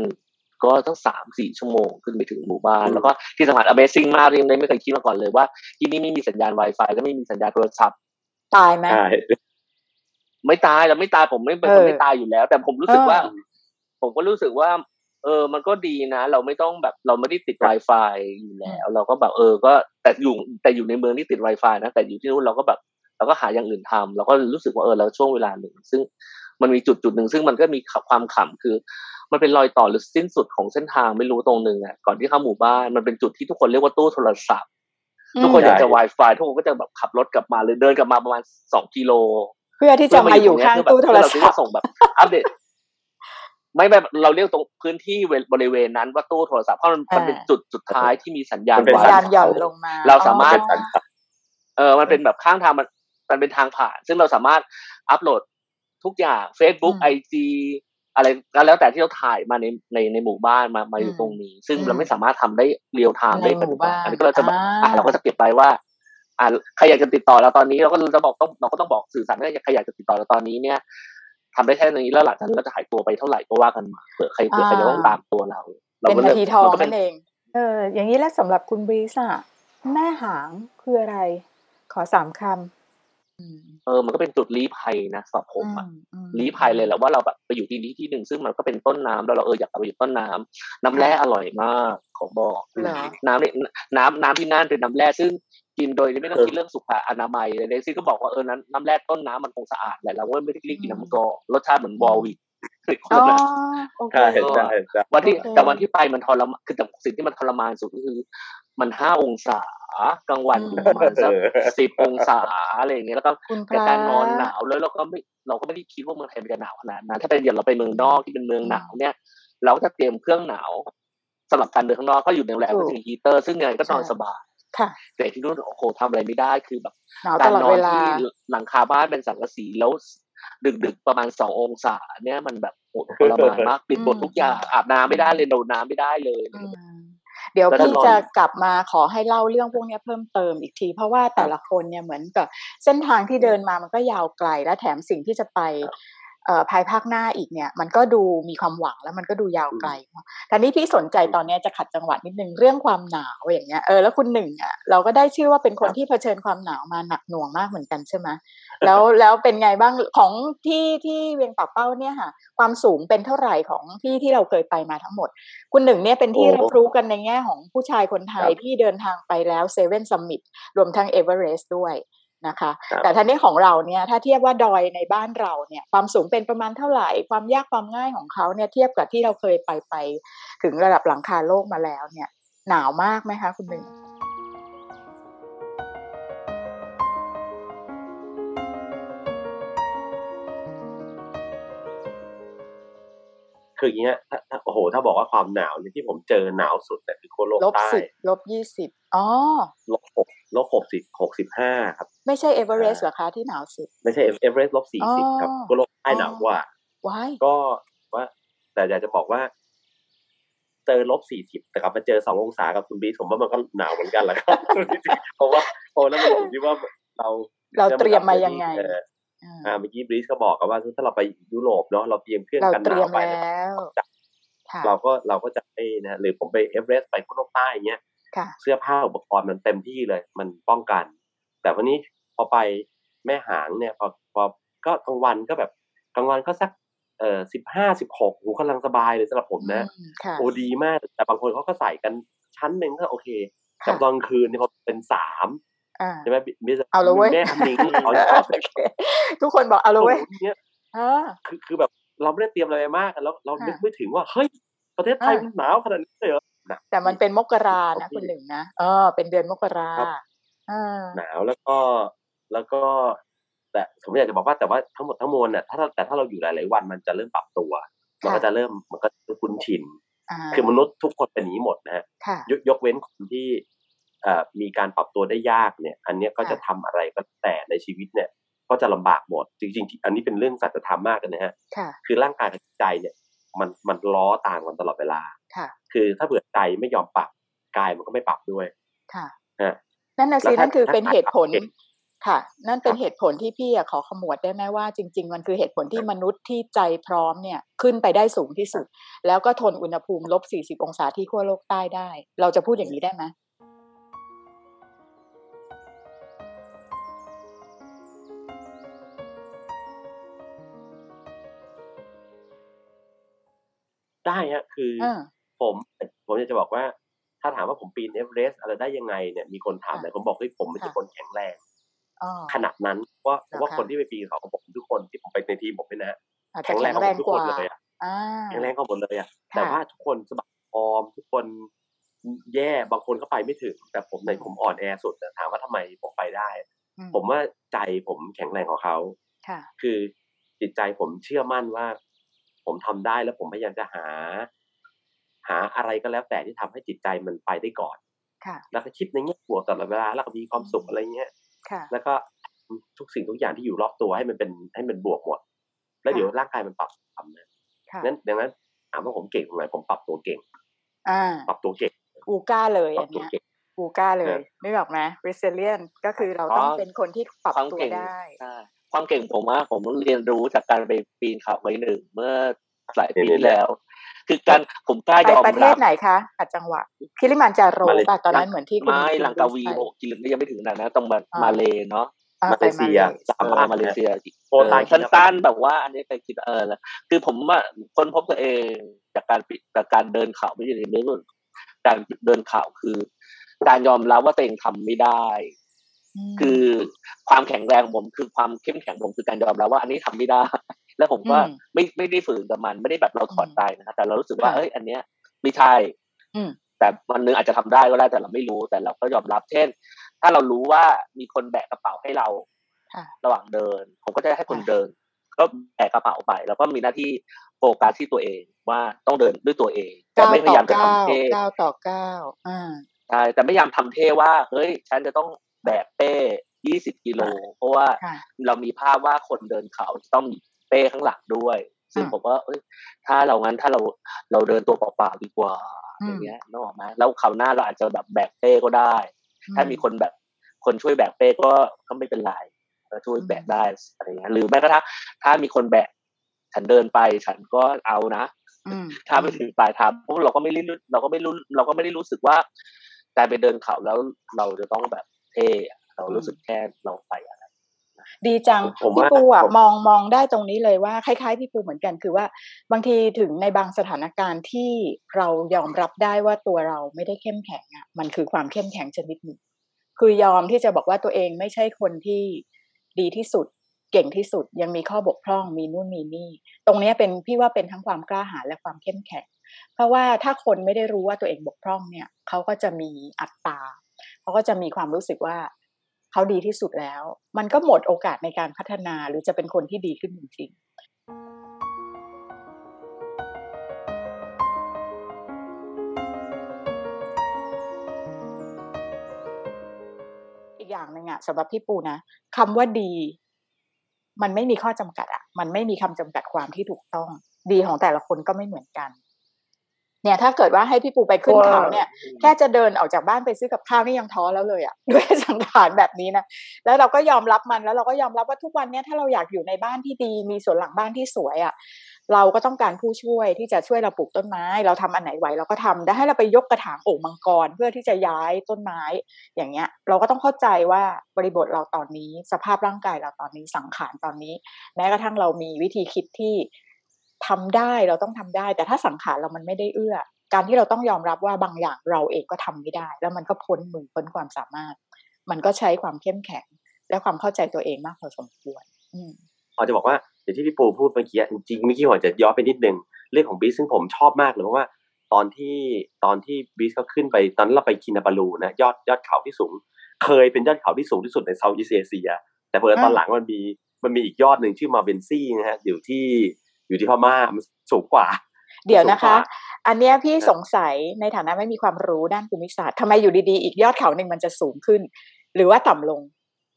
ก็ตั้งสามสี่ชั่วโมงขึ้นไปถึงหมู่บ้านอืมแล้วก็ที่สำคัญ Amazing มากที่ยังไม่เคยคิดมาก่อนเลยว่า ที่นี่ไม่มีสัญญาณ Wi-Fi ก็ไม่มีสัญญาณโทรศัพท์ตายไหมใช่ ไม่ตายเราไม่ตายผมไม่เป็นเอคอนไม่ตายอยู่แล้ว แต่ผมรู้สึกว่าเออผมก็รู้สึกว่า เออ มันก็ดีนะ เราไม่ต้องแบบเราไม่ได้ติด Wi-Fi อยู่แล้ว เราก็แบบเออ ก็แต่อยู่แต่อยู่ในเมืองที่ติด Wi-Fi นะแต่อยู่ที่นู่นเราก็แบบเราก็หาอย่างอื่นทำเราก็รู้สึกว่าเออเราช่วงเวลาหนึ่ง ซึ่งมันมีจุดจุดหนึ่งซึ่งมันก็มีความขำคือ มันเป็นรอยต่อหรือสิ้นสุดของเส้นทางไม่รู้ตรงหนึ่งอะก่อนที่เข้าหมู่บ้านมันเป็นจุดที่ทุกคนเรียกว่าตู้โทรศัพท์ทุกคนอยากจะ Wi-Fi ทุกคนก็จะแบบขับรถกลับมาหรือเดินกลับมาประมาณสองกิโลเพื่อที่จะมาอยู่ข้างตู้โทรเพื่อเราศัจะพท์ส่งแบบอัปเดตไม่แบบเราเรียกตรงพื้นที่บริเวณนั้นว่าตู้โทรศัพท์เพราะมันมันเป็นจุดสุดท้ายที่มีสัญญาณมันเป็นสัญญาณ Wi-Fi หย่อนลงมาเราสามารถอ๋อเออมันเป็นแบบข้างทางมันมันเป็นทางผ่าน ซึ่งเราสามารถอัปโหลดทุกอย่าง Facebook อืมไอจีอะไรก็แล้วแต่ที่เราถ่ายมาในในในหมู่บ้านมามาอยู่อืมตรงนี้ ซึ่งอืมเราไม่สามารถทำได้เรียลไทม์ได้ในหมู่บ้านอันนี้ก็เราจะแบบอ่าอะเราก็จะเก็บไปว่า อ่าใครอยากจะติดต่อเราตอนนี้เราก็จะบอกต้องเราก็ต้องบอกสื่อสารว่าใครอยากจะติดต่อเราตอนนี้เนี่ยทำได้แค่นี้แล้วหลังจากนั้นเราจะหายตัวไปเท่าไหร่ก็ว่ากันมาเผื่อใครเผื่อใครจะต้องตามตัวเรา เราเป็นก็นาเลือกทีทองมันก็เป็นั่นนเองเอออย่างนี้แล้วสำหรับคุณบริษอะแม่หางคืออะไร ขอสามคำอืม เออ มันก็เป็นจุดลี้ภัยนะสำหรับผมอะอืมลี้ภัยเลยแหละว่าเราแบบไปอยู่ที่นี้ที่หนึ่งซึ่งมันก็เป็นต้นน้ำแล้วเราเอออยากไปอยู่ต้นน้ำน้ำแร่อร่อยมากขอบอกเหรอน้ำเนี่ยน้ำน้ำที่นั่นเป็นน้ำแร่ซึ่งกินโดยไม่ต้องคิดเรื่องสุขอนามัยเลยเลยซึ่งก็บอกว่าเออน้ำน้ำแร่ต้นน้ำมันคงสะอาดแหละเราก็ไม่ได้เรียกกินน้ำมันกรองรสชาติเหมือนวอลวิก อ๋อโอเคใช่ใช่ใช่วันที่โอเคแต่วันที่ไปมันทรมานคือแต่สิ่งที่มันทรมานสุดก็คือ มันห้าองศากลางวันอยู่ประมาณสักสิบองศาอะไรอย่างเงี้ยแล้วก็คุณพเป็นระการนอนหนาวแล้วเราก็ไม่เราก็ไม่ได้คิดว่าเมืองไทยมันจะหนาวขนาดนั้นถ้าเป็นอย่างเราไปเมืองนอกที่เป็นเมืองหนาวเนี่ย เราก็จะเตรียมเครื่องหนาวสำหรับการเดินข้างนอกก็อยู่ในโรงแรมก็จะมีฮีเตอร์ ซึ่งยังไงก็นอนสบายค่ะแต่ที่นู่นโอ้โหทำอะไรไม่ได้คือแบบหนาวกาตรลอดนอเวนลาที่หลังคาบ้านเป็นสังกะสีแล้ว ดึกๆประมาณสององศาเนี่ยมันแบบโหทรมานมากปิดหมดทุกอย่างอาบน้ำไม่ได้เลยโดนน้ำไม่ได้เลยอืมเดี๋ยวแล้วถ้าพี่นอนจะกลับมาขอให้เล่าเรื่องพวกเนี้ยเพิ่มเติมอีกที เพราะว่าแต่ละคนเนี่ยเหมือนกับเส้นทางที่เดินมามันก็ยาวไกลและแถมสิ่งที่จะไปเอ่อ ภายภาคหน้าอีกเนี่ย มันก็ดูมีความหวังแล้วมันก็ดูยาวไกลเนอะแต่นี่พี่สนใจตอนเนี้ยจะขัดจังหวะนิดนึงเรื่องความหนาวอย่างเงี้ยเออแล้วคุณหนึ่งอะเราก็ได้ชื่อว่าเป็นคนที่เผชิญความหนาวมาหนักหน่วงมากเหมือนกันใช่ไหมแล้วแล้วเป็นไงบ้างของที่ที่เวียงป่าเป้าเนี่ยค่ะ ความสูงเป็นเท่าไหร่ของที่ที่เราเคยไปมาทั้งหมด คุณหนึ่งเนี่ยเป็นที่โอ้รับรู้กันในแง่ของผู้ชายคนไทยครับที่เดินทางไปแล้ว Seven Summits รวมทั้งเอเวอเรสต์ด้วย นะคะครับแต่ท่านี้ของเราเนี่ยถ้าเทียบว่าดอยในบ้านเราเนี่ยความสูงเป็นประมาณเท่าไหร่ ความยากความง่ายของเขาเนี่ยเทียบกับที่เราเคยไปไปถึงระดับหลังคาโลกมาแล้วเนี่ยหนาวมากไหมคะคุณหนึ่ง คืออย่างเงี้ยถ้าถ้าโอ้โห ถ้าบอกว่าความหนาวเนี่ยที่ผมเจอหนาวสุดเนี่ยคือโคโลกลบใต้สิบลบยี่สิบอ๋อลบหกลบหกสิบหกสิบห้าครับ ไม่ใช่เอเวอเรสต์เหรอคะที่หนาวสุด ไม่ใช่เอเวอเรสต์ลบสี่อ๋สิบอครับโคโลกใต้หนาวกว่าว้ายก็ว่า แต่อยากจะบอกว่า เจอลบสี่สิบแต่กลับมาเจอสององศากับคุณบีชผมว่ามันก็หนาวเหมือนกันแหละครับเพราะว่าโอ้แล้วมันอยู่ที่ว่าเราเราเตรียมมายังไงเอออ่าอ่าเมื่อกี้บรีสก็บอกกันว่าถ้าเราไปยุโรปเนาะเราเตรียมเครื่องเรากันหเตรีนายวมไปแล้เนี่ยวค่ะเราก็เราก็จะไอ้นะหรือผมไปเอเวอเรสต์ไปพวกโลกใต้อย่างเงี้ยค่ะเสื้อผ้าอุปกรณ์มันเต็มที่เลย มันป้องกัน แต่วันนี้พอไปแม่หางเนี่ยพอพอก็กลางวันก็แบบกลางวันก็สักเอ่อสิบห้าสิบหกหูกำลังสบายเลยสำหรับผมนะอืมค่ะโอ้ดีมากแต่บางคนเขาก็ใส่กันชั้นหนึ่งก็โอเคแต่ค่ะตอนคืนเนี่ยพอเป็นสามอ่า ใช่ไหมมีเอาละเว้ยแม่คำนิงเขาชอบโอเคทุกคนบอกเอาละเว้ยโอ้โหเนี่ยเออคือคือแบบเราไม่ได้เตรียมอะไรมากอะแล้วเราค่ะนึกไม่ถึงว่าเฮ้ยประเทศไทยอ่ามัมันหนาวขนาดนี้เลยเหรอหนาวแต่มันเป็นมกรานะโอเคคุณหนึ่งนะเออ เป็นเดือนมกราครับอ่าหนาวแล้วก็แล้วก็ แต่ผมอยากจะบอกว่าแต่ว่าทั้งหมดทั้งมวลเนี่ยถ้าเราแต่ถ้าเราอยู่หลาย ๆ วันมันจะเริ่มปรับตัว มันก็จะเริ่มมันก็จะคุ้นชินอ่าคือมนุษย์ทุกคนเป็นอย่างนี้หมดนะฮะค่ะยกยกเว้นคนที่เอ่อ มีการปรับตัวได้ยากเนี่ย อันเนี้ยก็ค่ะจะทำอะไรก็แต่ในชีวิตเนี่ย ก็จะลำบากหมดจริง ๆ อันนี้เป็นเรื่องสัจธรรมมากเลยนะฮะค่ะคือร่างกายกับจิตใจเนี่ยมันมันล้อต่างกันตลอดเวลาค่ะคือถ้าเผื่อใจไม่ยอมปรับกายมันก็ไม่ปรับด้วยค่ะนะนั่นน่ะสิแล้วถ้านั่นคือเป็นถ้าเหตุผลเห็นค่ะ นั่นเป็นครับเหตุผลที่พี่อะขอขมวดได้ไหมว่าจริง ๆ มันคือเหตุผลที่มนุษย์ที่ใจพร้อมเนี่ยขึ้นไปได้สูงที่สุด แล้วก็ทนอุณหภูมิลบ40 องศาที่ขั้วโลกใต้ได้ เราจะพูดอย่างนี้ได้ไหม ได้ฮะคือเออผมผมอยากจะบอกว่า ถ้าถามว่าผมปีนเอเวอเรสต์อะไรได้ยังไงเนี่ยมีคนถามค่ะเลยผมบอกเฮ้ยผมไม่ใช่ค่ะคนแข็งแรงอ๋อขนาดนั้นเพราะเพราะว่าเหรอคะคนที่ไปปีนเขาของผมทุกคนที่ผมไปในทีมผมเนี่ยนะอาจจะแข็งแรแข็งงกว่าแรผงมทุกกคนว่าเลยอะอ่าแข็งแรงกว่าหมดเลยอะค่ะแต่ว่าทุกคนสะบักสะบอมทุกคนแย่บางคนก็ไปไม่ถึง แต่ผมในผมอ่อนแอสุดแต่ถามว่าทำไมผมไปได้อืผมว่าใจผมแข็งแรงกว่าเขาค่ะคือจิตใจผมเชื่อมั่นว่า ผมทำได้แล้วผมพยายามจะหา หาอะไรก็แล้วแต่ที่ทำให้จิตใจมันไปได้ก่อนค่ะแล้วก็คิดในแง่บวกตลอดเวลาแล้วก็มีความสุขอะไรเงี้ยค่ะแล้วก็ทุกสิ่งทุกอย่างที่อยู่รอบตัวให้มันเป็นให้มันบวกหมด แล้วเดี๋ยวร่างกายมันปรับทำนะค่ะนั้นดังนั้นถามว่าผมเก่งตรงไหนผมปรับตัวเก่งอ่าปรับตัวเก่งอูก้าเลยปรัอับนตัวเนี้ยเก่งอูก้าเลเอยอนึกออกไหม resilient ก็คือเราต้องอ๋อเป็นคนที่ปรับความตัวเก่งได้ใช่ ความเก่งผมว่าผมเรียนรู้จากการไปปีนเขาไว้หนึ่งเมื่อหลายปีที่แล้ว คือการผมกล้าไปยอมประเทรัศบไหนคะขัดจังหวะคิริมันจาโรมาเลป่ะตอนนั้นเหมือนที่คุณไม่คุณลังกาวีไปโอกิลยังไม่ถึงขนาดนั้นต้องมาอ่ามมาเลเนาะอ่มาเลเซียไปสามเอบ้าอนมาเลเซียโคตรเออสั้นๆแบบว่าอันนี้ไปคิดเออแล้วคือผมว่าคนพบตัวเองจากการปิดจากการเดินเขาไม่ใช่ในเรื่องการเดินเขาคือ การยอมรับว่าตัวเองทำไม่ได้ม คือความแข็งแรงของผมคือความเข้มแข็งของผมคือการยอมรับว่าอันนี้ทำไม่ได้ แล้วผมก็อืมไม่ไม่ได้ฝืนกับมันไม่ได้แบบเราถอดใจนะครับแต่เรารู้สึกว่าค่ะเอ้ยอันเนี้ยไม่ใช่อืมแต่วันหนึงอาจจะทำได้ก็ได้แต่เราไม่รู้แต่เราก็ยอมรับ เช่น ถ้าเรารู้ว่ามีคนแบกกระเป๋าให้เราค่ะระหว่างเดิน ผมก็จะให้คนค่ะเดิน ก็แบกกระเป๋าไป แล้วก็มีหน้าที่โฟกัสที่ตัวเองว่าต้องเดินด้วยตัวเองแต่เก้าไม่พต่อยายามจะเก้าทำเท่เก้าต่อเก้าอ่าใช่แต่ไม่พยายามทำเท่ว่าเฮ้ยฉันจะต้อง แบกเป้ยี่สิบกิโล เพราะว่าค่ะเรามีภาพว่าคนเดินเขาจะต้องมีเป้ข้างหลังด้วย ซึ่งอ่าผมว่าเอ้ย ถ้าเรางั้นถ้าเราเราเดินตัวเปล่าๆดีกว่าอืมอย่างเงี้ยนึกออกไหมแล้วคราวหน้าเราอาจจะแบบแบกเป้ก็ได้ ถ้ามีคนแบบคนช่วยแบกเป้ก็ก็ไม่เป็นไรก็ช่วยแบกได้อะไรเงี้ยหรือแม้กระทั่งถ้ามีคนแบกฉันเดินไปฉันก็เอานะอืมถ้าไปถึงปลายทางพวกเราก็ไม่รู้เราก็ไม่รู้เราก็ไม่ได้รู้สึกว่าการไปเดินเขาแล้วเราจะต้องแบบ เท่อะเรารู้สึกแค่เราไปอะไร ดีจังผมพี่ว่าปูอะผมมองมองได้ตรงนี้เลยว่าคล้ายๆพี่ปูเหมือนกันคือว่า บางทีถึงในบางสถานการณ์ที่เรายอมรับได้ว่าตัวเราไม่ได้เข้มแข็งอะมันคือความเข้มแข็งชนิดหนึ่งคือยอมที่จะบอกว่าตัวเองไม่ใช่คนที่ดีที่สุดเก่งที่สุดยังมีข้อบกพร่องมีนู่นมีนี่ ตรงเนี้ยเป็นพี่ว่าเป็นทั้งความกล้าหาญและความเข้มแข็ง เพราะว่าถ้าคนไม่ได้รู้ว่าตัวเองบกพร่องเนี่ยเขาก็จะมีอัตตา เขาก็จะมีความรู้สึกว่าเขาดีที่สุดแล้ว มันก็หมดโอกาสในการพัฒนาหรือจะเป็นคนที่ดีขึ้นจริงๆ อีกอย่างหนึ่งอะสำหรับพี่ปูนะคำว่าดี มันไม่มีข้อจำกัดอะมันไม่มีคำจำกัดความที่ถูกต้อง ดีของแต่ละคนก็ไม่เหมือนกัน เนี่ยถ้าเกิดว่าให้พี่ปูไปขึ้นเขาเนี่ยแค่จะเดินออกจากบ้านไปซื้อกับข้าวนี่ยังท้อแล้วเลยอะด้วยสังขารแบบนี้นะแล้วเราก็ยอมรับมันแล้วเราก็ยอมรับว่าทุกวันเนี้ยถ้าเราอยากอยู่ในบ้านที่ดี มีสวนหลังบ้านที่สวยอะเราก็ต้องการผู้ช่วยที่จะช่วยเราปลูกต้นไม้ เราทำอันไหนไหวเราก็ทำได้ให้เราไปยกกระถางโอ่งมังกร เพื่อที่จะย้ายต้นไม้อย่างเงี้ย เราก็ต้องเข้าใจว่าบริบทเราตอนนี้ สภาพร่างกายเราตอนนี้สังขารตอนนี้ แม้กระทั่งเรามีวิธีคิดที่ ทำได้เราต้องทำได้ แต่ถ้าสังขารเรามันไม่ได้เอื้อ การที่เราต้องยอมรับว่าบางอย่างเราเองก็ทำไม่ได้ แล้วมันก็พ้นมือพ้นความสามารถ มันก็ใช้ความเข้มแข็ง และความเข้าใจตัวเองมากพอสมควรอืมพอจะบอกว่าอย่างที่พี่ปูพูดเมื่อกี้จริงเมื่อกี้ผมจะย้อนไปนิดนึงเรื่องของบีซึ่งผมชอบมากเลยเพราะว่าตอนที่ตอนที่บีเขาขึ้นไปตอนนั้นเราไปคินาบาลูนะยอดยอดเขาที่สูง เคยเป็นยอดเขาที่สูงที่สุดในเซาท์อีสเอเชีย แต่พอตอนหลังมันมีมันมีอีกยอดหนึ่งชื่อมาเบนซี่นะฮะอยู่ที่ อยู่ที่พม่ามันสูงกว่า เดี๋ยวนะคะสูงกว่าอันเนี้ยพี่ครับสงสัยในฐานะไม่มีความรู้ด้านภูมิศาสตร์ทำไมอยู่ดีๆ อีกยอดเขาหนึ่งมันจะสูงขึ้น หรือว่าต่ำลง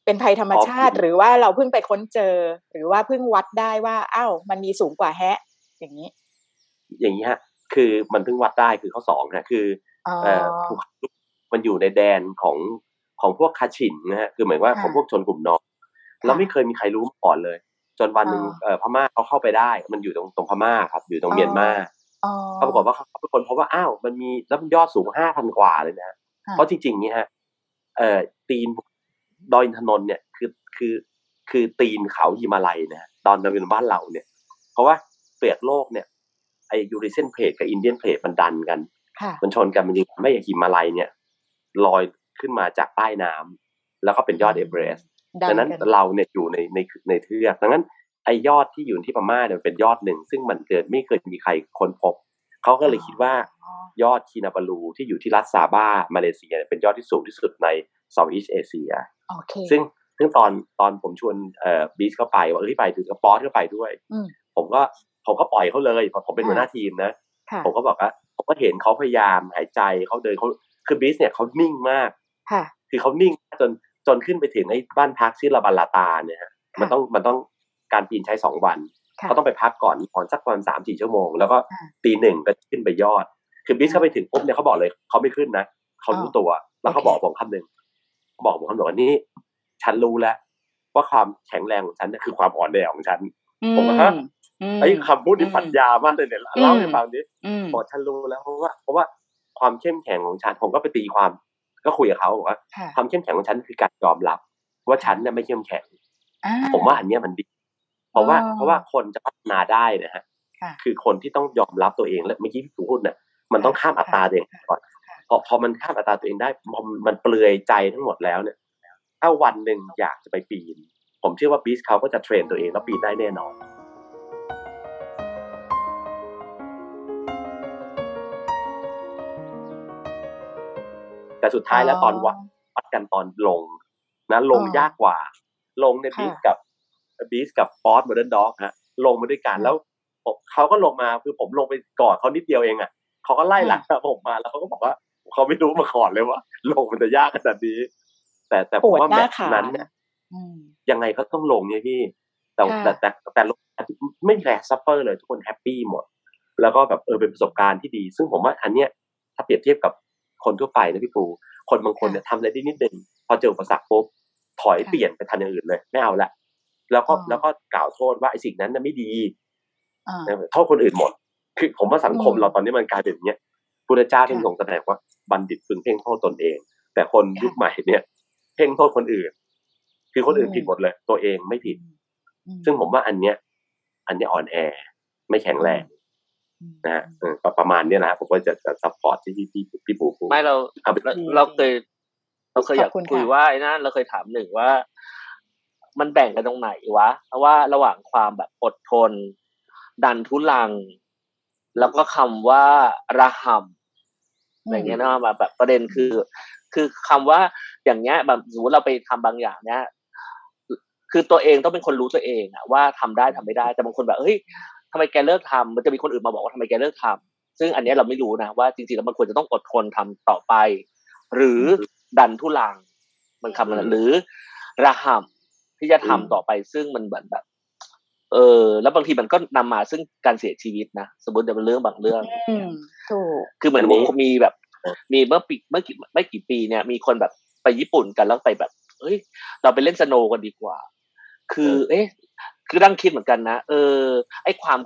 เป็นภัยธรรมชาติ หรือว่าเราเพิ่งไปค้นเจอ หรือว่าเพิ่งวัดได้ว่าอ้าวมันมีสูงกว่าแฮะ อย่างนี้ อย่างนี้ฮะคือมันเพิ่งวัดได้คือข้อสองนะคืออ๋อเอ่อภูเขามันอยู่ในแดนของของพวกคาชินนะฮะคือหมายว่าค่ะของพวกชนกลุ่มน้อยแล้วไม่เคยมีใครรู้มาก่อนเลย จนวันหนึ่งอ๋อเอ่อพม่าเขาเข้าไปได้ มันอยู่ตรงตรงพม่าครับ อยู่ตรงเมียนมาอ๋อเขาปรากฏว่าเขาเป็นคนพบว่าอ้าวมันมีแล้วมันยอดสูงห้าพันกว่าเลยนะค่ะเพราะจริงๆเนี่ยฮะเอ่อตีนดอยอินทนนท์เนี่ยคือคือคือตีนเขาหิมาลัยนะฮะตอนเราเป็นบ้านเราเนี่ย เพราะว่าเปลือกโลกเนี่ยไอ Eurasian plate กับ Indian plate มันดันกันค่ะมันชนกันมันยังทำให้หิมาลัยเนี่ยลอยขึ้นมาจากใต้น้ำแล้วก็เป็นยอดเอเวอเรสต์ ดัดังนั้นกัเราเนี่ยอยู่ในในในเทือกดังนั้นไอยอดที่อยู่ที่พม่าเนี่ยมันเป็นยอดหนึ่ง ซึ่งมันเกิดไม่เคยมีใครค้นพบเขาก็เลยคิดว่าอ๋อยอดคินาบาลูที่อยู่ที่รัฐซาบาห์มาเลเซียเนี่ยเป็นยอดที่สูงที่สุดในSoutheast Asia โอเคซึ่งซึ่งตอนตอนผมชวนเอ่อบีสเข้าไปว่าเอ้ยไปถึงกับป๊อดเข้าไปด้วยอืมผมก็ผมก็ปล่อยเขาเลยเพราะผมเป็นค่ะหัวหน้าทีมนะค่ะผมก็บอกว่าผมก็เห็นเขาพยายามหายใจเขาเดินเขาคือบีสเนี่ยเขานิ่งมากค่ะคือเขานิ่งจน จนขึ้นไปถึงไอ้บ้านพักชื่อลาบันราตาเนี่ยฮะมันต้องมันต้องการปีนใช้สองวันค่ะเขาต้องไปพักก่อนนอนสักประมาณสามสี่ชั่วโมง แล้วก็อ่าตีหนึ่งก็ขึ้นไปยอด คือบิ๊กเข้าไปถึงปุ๊บเนี่ยเขาบอกเลยเขาไม่ขึ้นนะเขารู้ตัว แล้วเขาโอเคบอกผมคำหนึ่งเขาบอกผมคำหนึ่งว่านี่ ฉันรู้แล้วว่าความแข็งแรงของฉันเนี่ยคือความอ่อนแอของฉันผมว่าฮะอืมไอ้คำพูดนี่ปรัชญามากเลยเนี่ยเล่าให้ฟังดิอืมบอกฉันรู้แล้วเพราะว่าเพราะว่าความเข้มแข็งของฉันผมก็ไปตีความ ก็คุยกับเขาบอกว่าค่ะความเข้มแข็งของฉันคือการยอมรับ ว่าฉันเนี่ยไม่เข้มแข็งอ่ผมว่าอันเนี้ยมันดีเพราะว่าอ๋อเพราะว่าคนจะพัฒนาได้นะฮะค่ะคือคนที่ต้องยอมรับตัวเองและเมื่อกี้พี่ปูพูดเนี่ยมันต้องข้ามอัตราตัวเองก่อนค่ะพอพอมันข้ามอัตราตัวเองได้พอมันเปลือยใจทั้งหมดแล้วเนี่ยถ้าวันหนึ่งอยากจะไปปีน ผมเชื่อว่าบีสเขาก็จะเทรนตัวเองแล้วปีนได้แน่นอน แต่สุดท้ายแล้วตอนวัดวัดกันตอนลงนะลงอ๋อยากกว่า ลงในค่ะบีสกับบีสกับป๊อดโมเดิร์นด็อกฮะลงมาด้วยกันค่ะแล้วผมเขาก็ลงมาคือผมลงไปก่อนเขานิดเดียวเองอะเขาก็ไล่หลังผมมาแล้วเขาก็บอกว่าเขาไม่รู้มาก่อนเลยว่าลงมันจะยากขนาดนี้ แต่แต่ผปมวดว่าหแบน้าบขานั้นเนี่ยอืมยังไงเขาต้องลงเนี่ยพี่ แต่ค่ะแต่แต่แต่ลงไม่มีใคร suffer เลยทุกคน happy หมด แล้วก็แบบเออเป็นประสบการณ์ที่ดี ซึ่งผมว่าอันเนี้ยถ้าเปรียบเทียบกับ คนทั่วไปนะพี่ปู คนบางคนเนี่ยทำอะไรได้นิดนึงพอเจออุปสรรคปุ๊บถอยเปลี่ยนไปทันอย่างอื่นเลยไม่เอาละแล้วก็แล้วก็กล่าวโทษว่าไอ้สิ่งนั้นน่ะไม่ดีอ่าโทษคนอื่นหมด คือผมว่าสังคมอืมเราตอนนี้มันกลายเป็นอย่างเนี้ยพุทธเจ้าท่านค่ะทรงแสดงว่าบัณฑิตพึงเพ่งโทษตนเอง แต่คนค่ะยุคใหม่เนี่ย เพ่งโทษคนอื่น คือคนอื่นอืมผิดหมดเลย ตัวเองไม่ผิดอืมซึ่งผมว่าอันเนี้ย อันเนี้ยอ่อนแอ ไม่แข็งแรงอืม นะฮะเออก็ประมาณเนี้ยนะฮะผมก็จะจะ support ที่พี่พี่พี่ปูพูดไม่เราเอาไปเราดีเราเคย เราเคยอยากขอบคุณคุยค่ะว่าไอ้นั่นเราเคยถามหนึ่งว่า มันแบ่งกันตรงไหนวะเพราะว่าระหว่างความแบบอดทน ดันทุรัง แล้วก็คำว่าระห่ำอะไรเงี้ยนะมาแบบประเด็นคือ คือคำว่าอย่างเงี้ยแบบสมมติเราไปทำบางอย่างเนี้ยคือตัวเองต้องเป็นคนรู้ตัวเองอะว่าทำได้ทำไม่ได้ แต่บางคนแบบเฮ้ย ทำไมแกเลิกทำมันจะมีคนอื่นมาบอกว่าทำไมแกเลิกทำซึ่งอันเนี้ยเราไม่รู้นะว่าจริงๆแล้วมันควรจะต้องอดทนทำต่อไป หรือดันทุลัง มันคำนั้นหรือระหำที่จะทำต่อไป ซึ่งมันเหมือนแบบ เออ แล้วบางทีมันก็นำมาซึ่งการเสียชีวิตนะสมมติเดี๋ยวเป็นเรื่องบางเรื่องอืมถูกคือเหมือนอันนี้มีแบบ มีเมื่อปีเมื่อกี่ไม่กี่ปีเนี่ย มีคนแบบไปญี่ปุ่นกันแล้วไปแบบเฮ้ย เราไปเล่นสโนว์กันดีกว่า คือ เอ๊ะ คือนั่งคิดเหมือนกันนะเออ ไอความ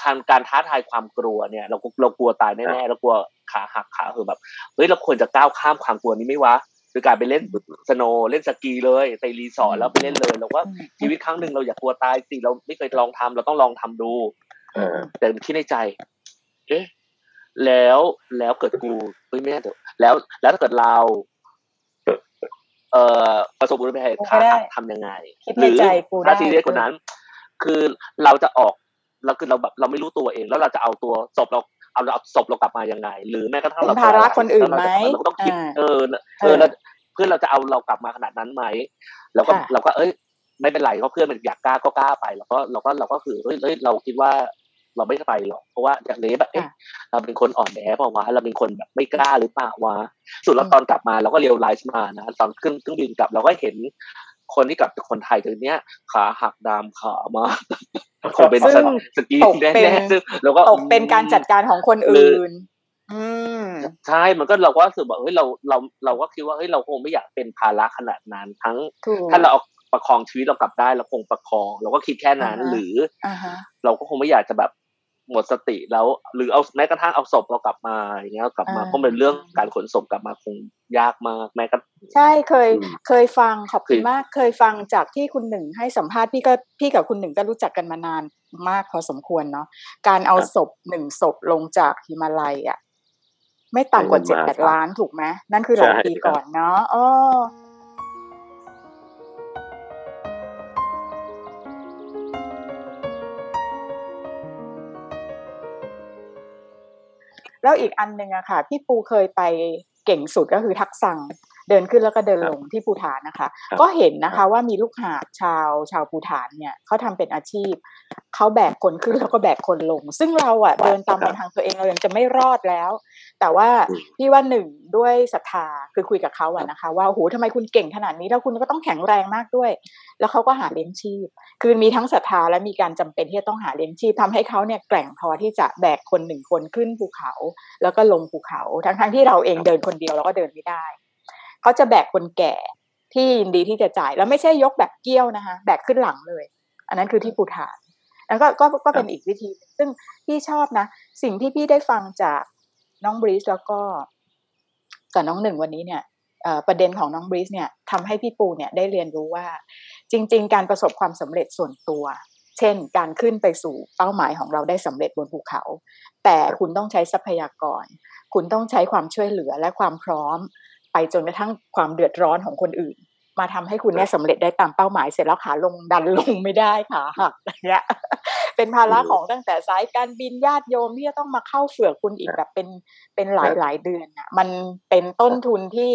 การการท้าทายความกลัวเนี่ย เราเรากลัวตายแน่ๆเรากลัวขาหักขาเออแบบเฮ้ยเราควรจะก้าวข้ามความกลัวนี้ไหม่วะโดยการไปเล่นสโนว์เล่นสกีเลยไปรีสอร์ทแล้วไปเล่นเลยเราว่าอืมชีวิตครั้งหนึ่งเราอย่ากลัวตายสิเราไม่เคยลองทำเราต้องลองทำดูเออแต่คิดในใจ เอ๊ะแล้วแล้วเกิดกูเอ้ยไม่แน่เดี๋ยวแล้วแล้วถ้าเกิดเรา เอ่อประสบอุบัติเหตุกูขาไม่ได้หักทำยังไงคิดในใจกูได้ถ้าซีเรียสกว่านั้น คือเราจะออกเราคือเราแบบเราไม่รู้ตัวเอง แล้วเราจะเอาตัวศพเราเอาเราเอาศพเรากลับมายังไง หรือแม้กระทั่งเป็นเราภาระคนอื่นไหมเราก็ต้องคิดอ่าเออเออแล้วเพื่อนเราจะเอาเรากลับมาขนาดนั้นไหมเราก็ค่ะเราก็เอ้ยไม่เป็นไรเพราะเพื่อนมันอยากกล้าก็กล้าไป แล้วก็เราก็เราก็คือเฮ้ยเฮ้ยเราคิดว่า เราไม่ไปหรอกเพราะว่าอย่างนี้แบบเอ๊ะค่ะเราเป็นคนอ่อนแอเปล่าวะเราเป็นคนแบบไม่กล้าหรือเปล่าวะสุดแล้วตอนกลับมาเราก็เรียวไลฟ์มานะตอนขึ้นเครื่องบินกลับเราก็เห็นคนที่กลับจากคนไทยตัวเนี้ย ขาหักดามขามาคงเป็นซึ่งสกีตกเป็นแน่ๆซึ่งแล้วก็ตกเป็นการจัดการของคนอื่นอืมใช่ มันก็เราก็รู้สึกว่าเฮ้ยเราเราเราก็คิดว่าเฮ้ยเราคงไม่อยากเป็นภาระขนาดนั้นทั้งถูกถ้าเราเอาประคองชีวิตเรากลับได้เราคงประคอง เราก็คิดแค่นั้นอ่าฮะหรืออ่าฮะเราก็คงไม่อยากจะแบบ หมดสติแล้ว หรือเอาแม้กระทั่งเอาศพเรากลับมาอย่างเงี้ยกลับมาเพราะเป็นเรื่องการขนศพกลับมาคงยากมากแม้กระใช่เคยอืมเคยฟังขอบคุคืณอมากเคยฟังจากที่คุณหนึ่งให้สัมภาษณ์พี่ก็พี่กับคุณหนึ่งก็รู้จักกันมานานมากพอสมควรเนาะการเอาศพหนึ่งศพลงจากฮิมาลัยอะไม่ต่ำกว่าใช้เจ็ดเงินแปมหาดศาลล้านถูกไหมนั่นคือหลายใช่ปีครับก่อนเนาะอ๋อ แล้วอีกอันหนึ่งอะค่ะพี่ปูเคยไปเก่งสุดก็คือทักษังเดินขึ้นแล้วก็เดินลงที่ภูฐานนะคะครับก็เห็นนะคะว่ามีลูกหาบชาวชาวภูฐานเนี่ยเขาทำเป็นอาชีพเขาแบกคนขึ้นแล้วก็แบกคนลง ซึ่งเราอะเดินตามลำพังตัวเองเรายังจะไม่รอดแล้ว แต่ว่าอืมพี่ว่าหนึ่งด้วยศรัทธาคือคุยกับเขาอะนะคะ ว่าโอ้โหทำไมคุณเก่งขนาดนี้แล้วคุณก็ต้องแข็งแรงมากด้วย แล้วเขาก็หาเลี้ยงชีพ คือมีทั้งศรัทธาและมีการจำเป็นที่จะต้องหาเลี้ยงชีพทำให้เขาเนี่ยแกร่งพอที่จะแบกคนหนึ่งคนขึ้นภูเขา แล้วก็ลงภูเขา ทั้งๆที่เราเองเดินคนเดียวเราก็เดินไม่ได้เขาจะแบกคนแก่ที่ยินดีที่จะจ่ายแล้วไม่ใช่ยกแบบเกี้ยวนะคะแบกขึ้นหลังเลย อันนั้นคือที่ภูฐานแล้วก็ก็ก็เป็นอีกวิธีหนึ่งซึ่งพี่ชอบนะ สิ่งที่พี่ได้ฟังจาก น้องบรีสแล้วก็กับน้องหนึ่งวันนี้เนี่ยประเด็นของน้องบรีสเนี่ยทำให้พี่ปูเนี่ยได้เรียนรู้ว่า จริง ๆ การประสบความสำเร็จส่วนตัว เช่น การขึ้นไปสู่เป้าหมายของเราได้สำเร็จบนภูเขา แต่คุณต้องใช้ทรัพยากร คุณต้องใช้ความช่วยเหลือและความพร้อม ไปจนกระทั่งความเดือดร้อนของคนอื่น มาทำให้คุณเนี่ยสำเร็จได้ตามเป้าหมายเสร็จแล้วขาลงดันลงไม่ได้ขาหักอย่างเงี้ย เป็นภาระของตั้งแต่สายการบินญาติโยมที่จะต้องมาเข้าเฝือกคุณอีกแบบเป็นเป็นหลายหลายเดือนอะมันเป็นต้นทุนที่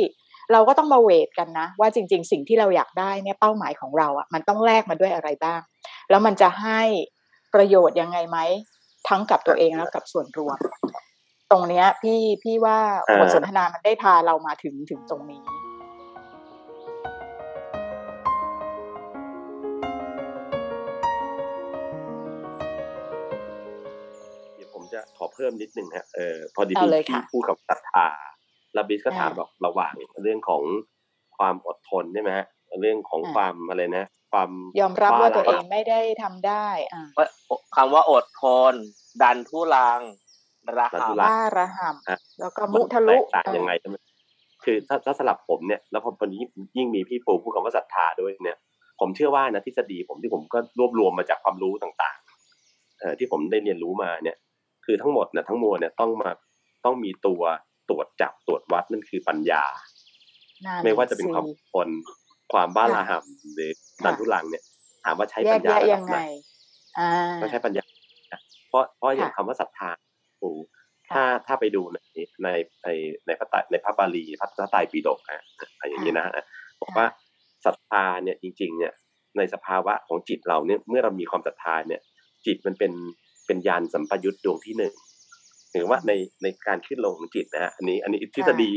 เราก็ต้องมาเวทกันนะ ว่าจริง ๆ สิ่งที่เราอยากได้เนี่ยเป้าหมายของเราอะมันต้องแลกมาด้วยอะไรบ้าง แล้วมันจะให้ประโยชน์ยังไงไหมทั้งกับตัวเองแล้วกับส่วนรวม ตรงเนี้ยพี่พี่ว่าอ่าบทสนทนามันได้พาเรามาถึงถึงตรงนี้ จะขอเพิ่มนิดนึงฮะเออพอดีเอาเลยพี่ค่ะพูดกับศรัทธาแล้วบิสก็ถามอ่าบอกระหว่างเรื่องของความอดทนใช่ไหมฮะเรื่องของอ่าความอะไรนะ ความยอมรับว่าตัวเองบ้ไม่ได้ทำได้อ่าว่าคำว่าอดทน ดันทุลังระดันทุหำลังบ้าระห่อะำแล้วก็มัมุนทะลุแตกต่างยังไงใช่ไหมคือถ้าถ้าสลับผมเนี่ยแล้วพอพอยิ่งยิ่งมีพี่ปูพูดคำว่าศรัทธาด้วยเนี่ย ผมเชื่อว่านะทฤษฎีผมที่ผมก็รวบรวมมาจากความรู้ต่างๆเอ่อที่ผมได้เรียนรู้มาเนี่ย คือทั้งหมดเนี่ยทั้งมวลเนี่ยต้องมาต้องมีตัวตรวจจับตรวจวัดนั่นคือปัญญานั่นไม่ว่าจะเป็นความสิอดทนความบ้าค่ะระห่ำหรือดันทุลังเนี่ย ถามว่าใช้แยปักญญาแยะระยัดังบไงไหนอ่าก็ใช้ปัญญา เพราะเพราะอย่างค่ะคำว่าศรัทธาปูค่ะถ้าถ้าไปดูในในในในพระไตรในพระบาลีพระพระไตรปิฎกอะอะอย่างนี้นะฮะบอกว่าศรัทธาเนี่ยจริง ๆ เนี่ยในสภาวะของจิตเราเนี่ยเมื่อเรามีความศรัทธาเนี่ย จิตมันเป็น เป็นยานสัมปยุตดวงที่หนึ่งถึงว่าในในการขึ้นลงของจิตนะฮะอันนี้อันนี้ทฤษฎี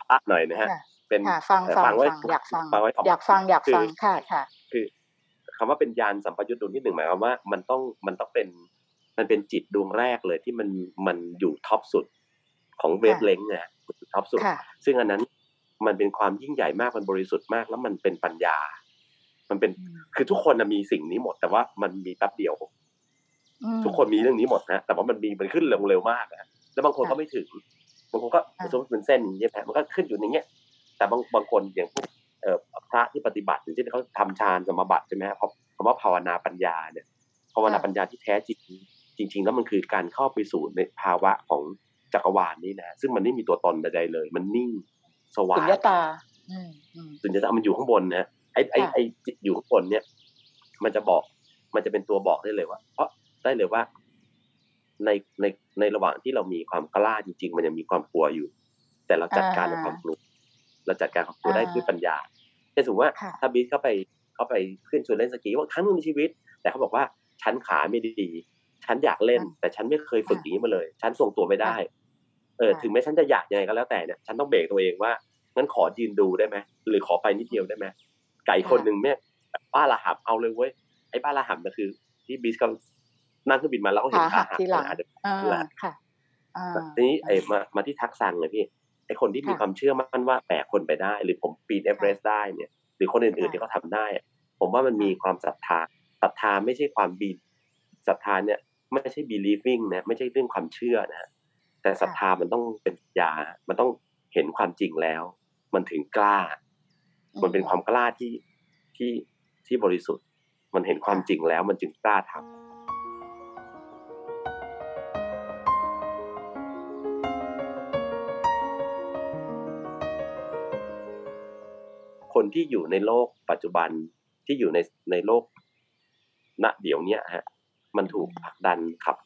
พระหน่อยนะฮะค่ะเป็นค่ะฟังเอ่อฟังไว้ฟังอยากฟังฟังไว้ก่นอยากฟังอยากคือฟังค่ะค่ะ คือคำว่าเป็นยานสัมปยุตดวงที่หนึ่งหมายความว่ามันต้องมันต้องเป็นมันเป็นจิตดวงแรกเลยที่มันมันอยู่ท็อปสุดของเวฟเลงนะท็อปสุดค่ะซึ่งอันนั้นมันเป็นความยิ่งใหญ่มากมันบริสุทธิ์มาก แล้วมันเป็นปัญญา มันเป็นอืมคือทุกคนนะมีสิ่งนี้หมด แต่ว่ามันมีแป๊บเดียวอืม ทุกคนมีเรื่องนี้หมดนะแต่ว่ามันมีมันขึ้นเร็วเร็วมากนะแล้วบางคนค่ะก็ไม่ถึงบางคนก็ค่ะสมมติเป็นเส้นอย่างเงี้ยมันก็ขึ้นอยู่อย่างเงี้ย แต่บางบางคนอย่างพวกเอ่อพระที่ปฏิบัติอย่างเช่นเขาทำฌานสมาบัติใช่ไหมครับคำว่าภาวนาปัญญาเนี่ยภาวนาปัญญาที่แท้จริงจริง ๆ แล้วมันคือการเข้าไปสู่ในภาวะของจักรวาลนี้นะซึ่งมันไม่มีตัวตนใดๆเลย มันนิ่งสว่าสุงญญตาอืมอืมสุญญตามันอยู่ข้างบนนะไอ้ไอ้ค่ะไอ้จิตอยู่ข้างบนเนี่ย มันจะบอกมันจะเป็นตัวบอกได้เลยว่าเพราะ ได้เลยว่า ในในในระหว่างที่เรามีความกล้าจริง ๆ มันยังมีความกลัวอยู่ แต่เราจัดการกับความกลัวเราจัดการความกลัวได้ด้วยปัญญาเช่นสมมติว่าค่ะถ้าบิ๊กเข้าไปเข้าไปขึ้นชวนเล่นสกีว่าครั้งหนึงในชีวิต แต่เขาบอกว่าฉันขาไม่ดีฉันอยากเล่น แต่ฉันไม่เคยฝึกอย่างนี้มาเลย ฉันทรงตัวไม่ได้ เออค่ะถึงแม้ฉันจะอยากยังไงก็แล้วแต่เนี่ย ฉันต้องเบรกตัวเองว่างั้นขอยืนดูได้ไหมหรือขอไปนิดเดียวได้ไหมไก่คนหนึ่งเนี่ยบ้าระหับเอาเลยเว้ยไอ้บ้าระหับก็คือ ที่บีสก็ นั่งเครื่องบินมาแล้วก็เห็นขาหัขากหักทีหลังอาจจะอ่าแหละค่ะอ่าทีนี้ไอ้มามาที่ทักษะเลยพี่ไอ้คนที่มีค่ะความเชื่อมั่นว่าแบกคนไปได้ หรือผมปีนเอเวอเรสต์ได้เนี่ย หรือคนอื่นๆค่ะที่เขาทำได้อะผมว่ามันมีความศรัทธาศรัทธาไม่ใช่ความบีศรัทธาเนี่ยไม่ใช่ believing นะไม่ใช่เรื่องความเชื่อนะแต่ศรัทธามันต้องเป็นปัญญามันต้องเห็นความจริงแล้ว มันถึงกล้า มันเป็นความกล้าที่ที่ที่บริสุทธิ์ มันเห็นความจริงแล้วมันจึงกล้าทำ คนที่อยู่ในโลกปัจจุบันที่อยู่ในในโลกณเดี๋ยวเนี้ยฮะมันถูกผลักดันขับ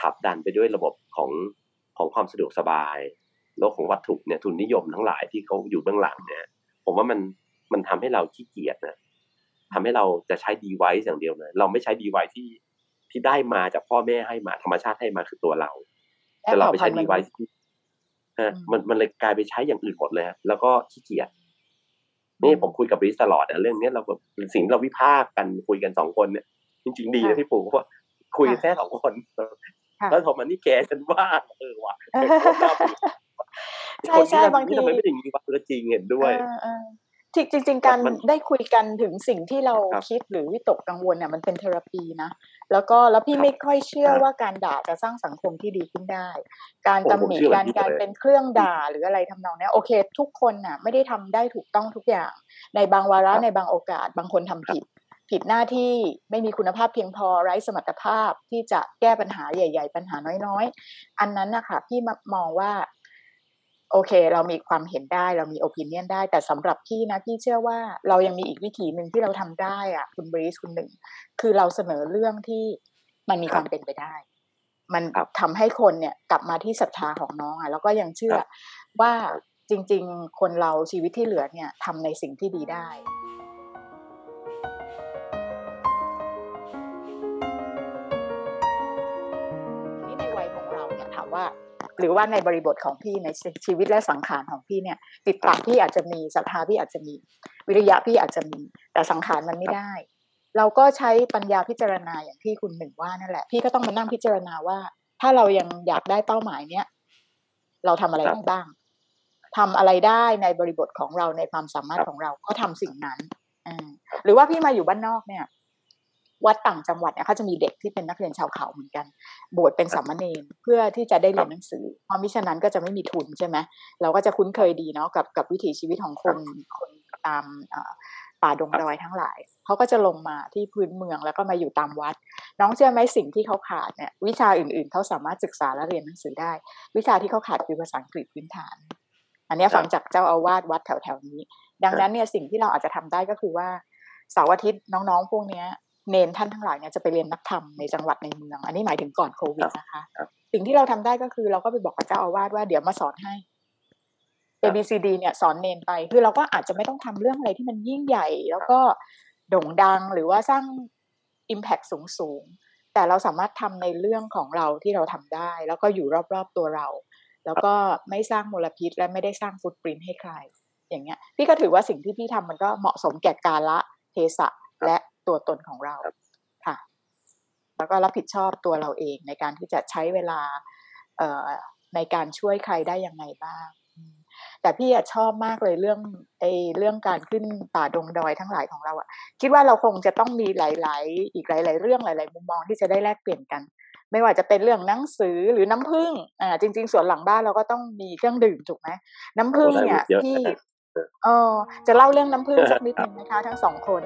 ขับดันไปด้วยระบบของของความสะดวกสบาย โลกของวัตถุเนี่ยทุนนิยมทั้งหลายที่เขาอยู่เบื้องหลังเนี่ยผมว่ามันมันทำให้เราขี้เกียจนะทำให้เราจะใช้ดีไวซ์อย่างเดียวนะเราไม่ใช้ดีไวซ์ที่ที่ได้มาจากพ่อแม่ให้มาธรรมชาติให้มาคือตัวเรา แต่เราไปใช้ดีไวซ์ที่ฮะมันมันเลยกลายไปใช้อย่างอื่นหมดเลยฮะแล้วก็ขี้เกียจ นี่ผมคุยกับบริสตลอดนะเรื่องเนี้ยเราแบบสิ่งที่เราวิพากษ์กันคุยกันสองคนเนี่ยจริงๆดีนะพี่ปู่เพราะว่าคุยกันแค่สองคนค่ะแล้วพอมานี่แกฉันว่าเออว่ะเออใช่คนใช่ที่ทำบางทีที่ทำไมไม่ถึงมีว่าเออจริงเห็นด้วยเออเออจริงจริงๆการมันได้คุยกันถึงสิ่งที่เราครับคิดหรือวิตกกังวลเนี่ยมันเป็นเทอราปีนะ แล้วก็แล้วพี่ครับไม่ค่อยเชื่อครับว่าการด่าจะสร้างสังคมที่ดีขึ้นได้ การผมตำหนิผมเชื่อการแบบนี้การเลยเป็นเครื่องด่าหรืออะไรทำนองเนี้ยโอเค ทุกคนน่ะไม่ได้ทำได้ถูกต้องทุกอย่าง ในบางวาระครับในบางโอกาส บางคนทำผิด ผิดหน้าที่ไม่มีคุณภาพเพียงพอไร้สมรรถภาพที่จะแก้ปัญหาใหญ่ ๆ ปัญหาน้อยๆ อันนั้นนะคะพี่มองว่า โอเค เรามีความเห็นได้เรามีโอปิเนียนได้ แต่สำหรับพี่นะพี่เชื่อว่าเรายังมีอีกวิธีหนึ่งที่เราทำได้อะคุณบริสคุณหนึ่ง คือเราเสนอเรื่องที่มันมีครับความเป็นไปได้ มันครับทำให้คนเนี่ยกลับมาที่ศรัทธาของน้องอะแล้วก็ยังเชื่อครับว่าจริง ๆ คนเราชีวิตที่เหลือเนี่ยทำในสิ่งที่ดีได้ หรือว่าในบริบทของพี่ในชีวิตและสังขารของพี่เนี่ยจิตตะพี่อาจจะมีศรัทธาพี่อาจจะมี วิริยะพี่อาจจะมี แต่สังขารมันไม่ได้ เราก็ใช้ปัญญาพิจารณาอย่างที่คุณหนึ่งว่านั่นแหละ พี่ก็ต้องมานั่งพิจารณาว่า ถ้าเรายังอยากได้เป้าหมายเนี้ยเราทำอะไรบได้บ้างทำอะไรได้ในบริบทของเราในความสามารถของเราก็ทำสิ่งนั้นอ่าหรือว่าพี่มาอยู่บ้านนอกเนี่ย วัดต่างจังหวัดเนี่ยเขาจะมีเด็กที่เป็นนักเรียนชาวเขาเหมือนกัน บวชเป็นสามเณรเพื่อที่จะได้เรียนหนังสือเพราะมิฉะนั้นก็จะไม่มีทุนใช่ไหมเราก็จะคุ้นเคยดีเนาะกับกับวิถีชีวิตของคนคนตามเอ่อป่าดงดอยทั้งหลายเขาก็จะลงมาที่พื้นเมืองแล้วก็มาอยู่ตามวัด น้องเชื่อไหมสิ่งที่เขาขาดเนี่ยวิชาอื่นๆเขาสามารถศึกษาและเรียนหนังสือได้ วิชาที่เขาขาดคือภาษาอังกฤษพื้นฐาน อันเนี้ยครับฟังจากเจ้าอาวาสวัดแถวๆนี้ ดังนั้นเนี่ยสิ่งที่เราอาจจะทำได้ก็คือว่าเสาร์อาทิตย์น้องๆพวกเนี้ย เนนท่านทั้งหลายเนี่ยจะไปเรียนนักธรรมในจังหวัดในเมือง อันนี้หมายถึงก่อนโควิดนะคะครับสิ่งที่เราทำได้ก็คือเราก็ไปบอกกับเจ้าอาวาสว่าเดี๋ยวมาสอนให้ A ครับ B C D เนี่ยสอนเนนไป คือเราก็อาจจะไม่ต้องทำเรื่องอะไรที่มันยิ่งใหญ่ แล้วก็โด่งดังหรือว่าสร้าง Impact สูงสูงๆแต่เราสามารถทำในเรื่องของเราที่เราทำได้ แล้วก็อยู่รอบๆตัวเรา แล้วก็ไม่สร้างมลพิษ และไม่ได้สร้างฟุตปรินให้ใคร อย่างเงี้ย พี่ก็ถือว่าสิ่งที่พี่ทำมันก็เหมาะสมแก่กาละเทศะและ ตัวตนของเราครับค่ะ แล้วก็รับผิดชอบตัวเราเองในการที่จะใช้เวลาเอ่อในการช่วยใครได้ยังไงบ้างอืมแต่พี่อะชอบมากเลยเรื่องไอ้เรื่องการขึ้นป่าดงดอยทั้งหลายของเราอะคิดว่าเราคงจะต้องมีหลาย ๆ อีกหลาย ๆ เรื่องหลาย ๆ มุมมองที่จะได้แลกเปลี่ยนกัน ไม่ว่าจะเป็นเรื่องหนังสือหรือน้ำผึ้งอ่าจริง ๆ ส่วนหลังบ้านเราก็ต้องมีเครื่องดื่มถูกไหมน้ำผึ้งเนี่ยเยอะพี่นะครับเออจะเล่าเรื่องน้ำผึ้งสักนิดหนึ่งนะคะ ทั้งสองคน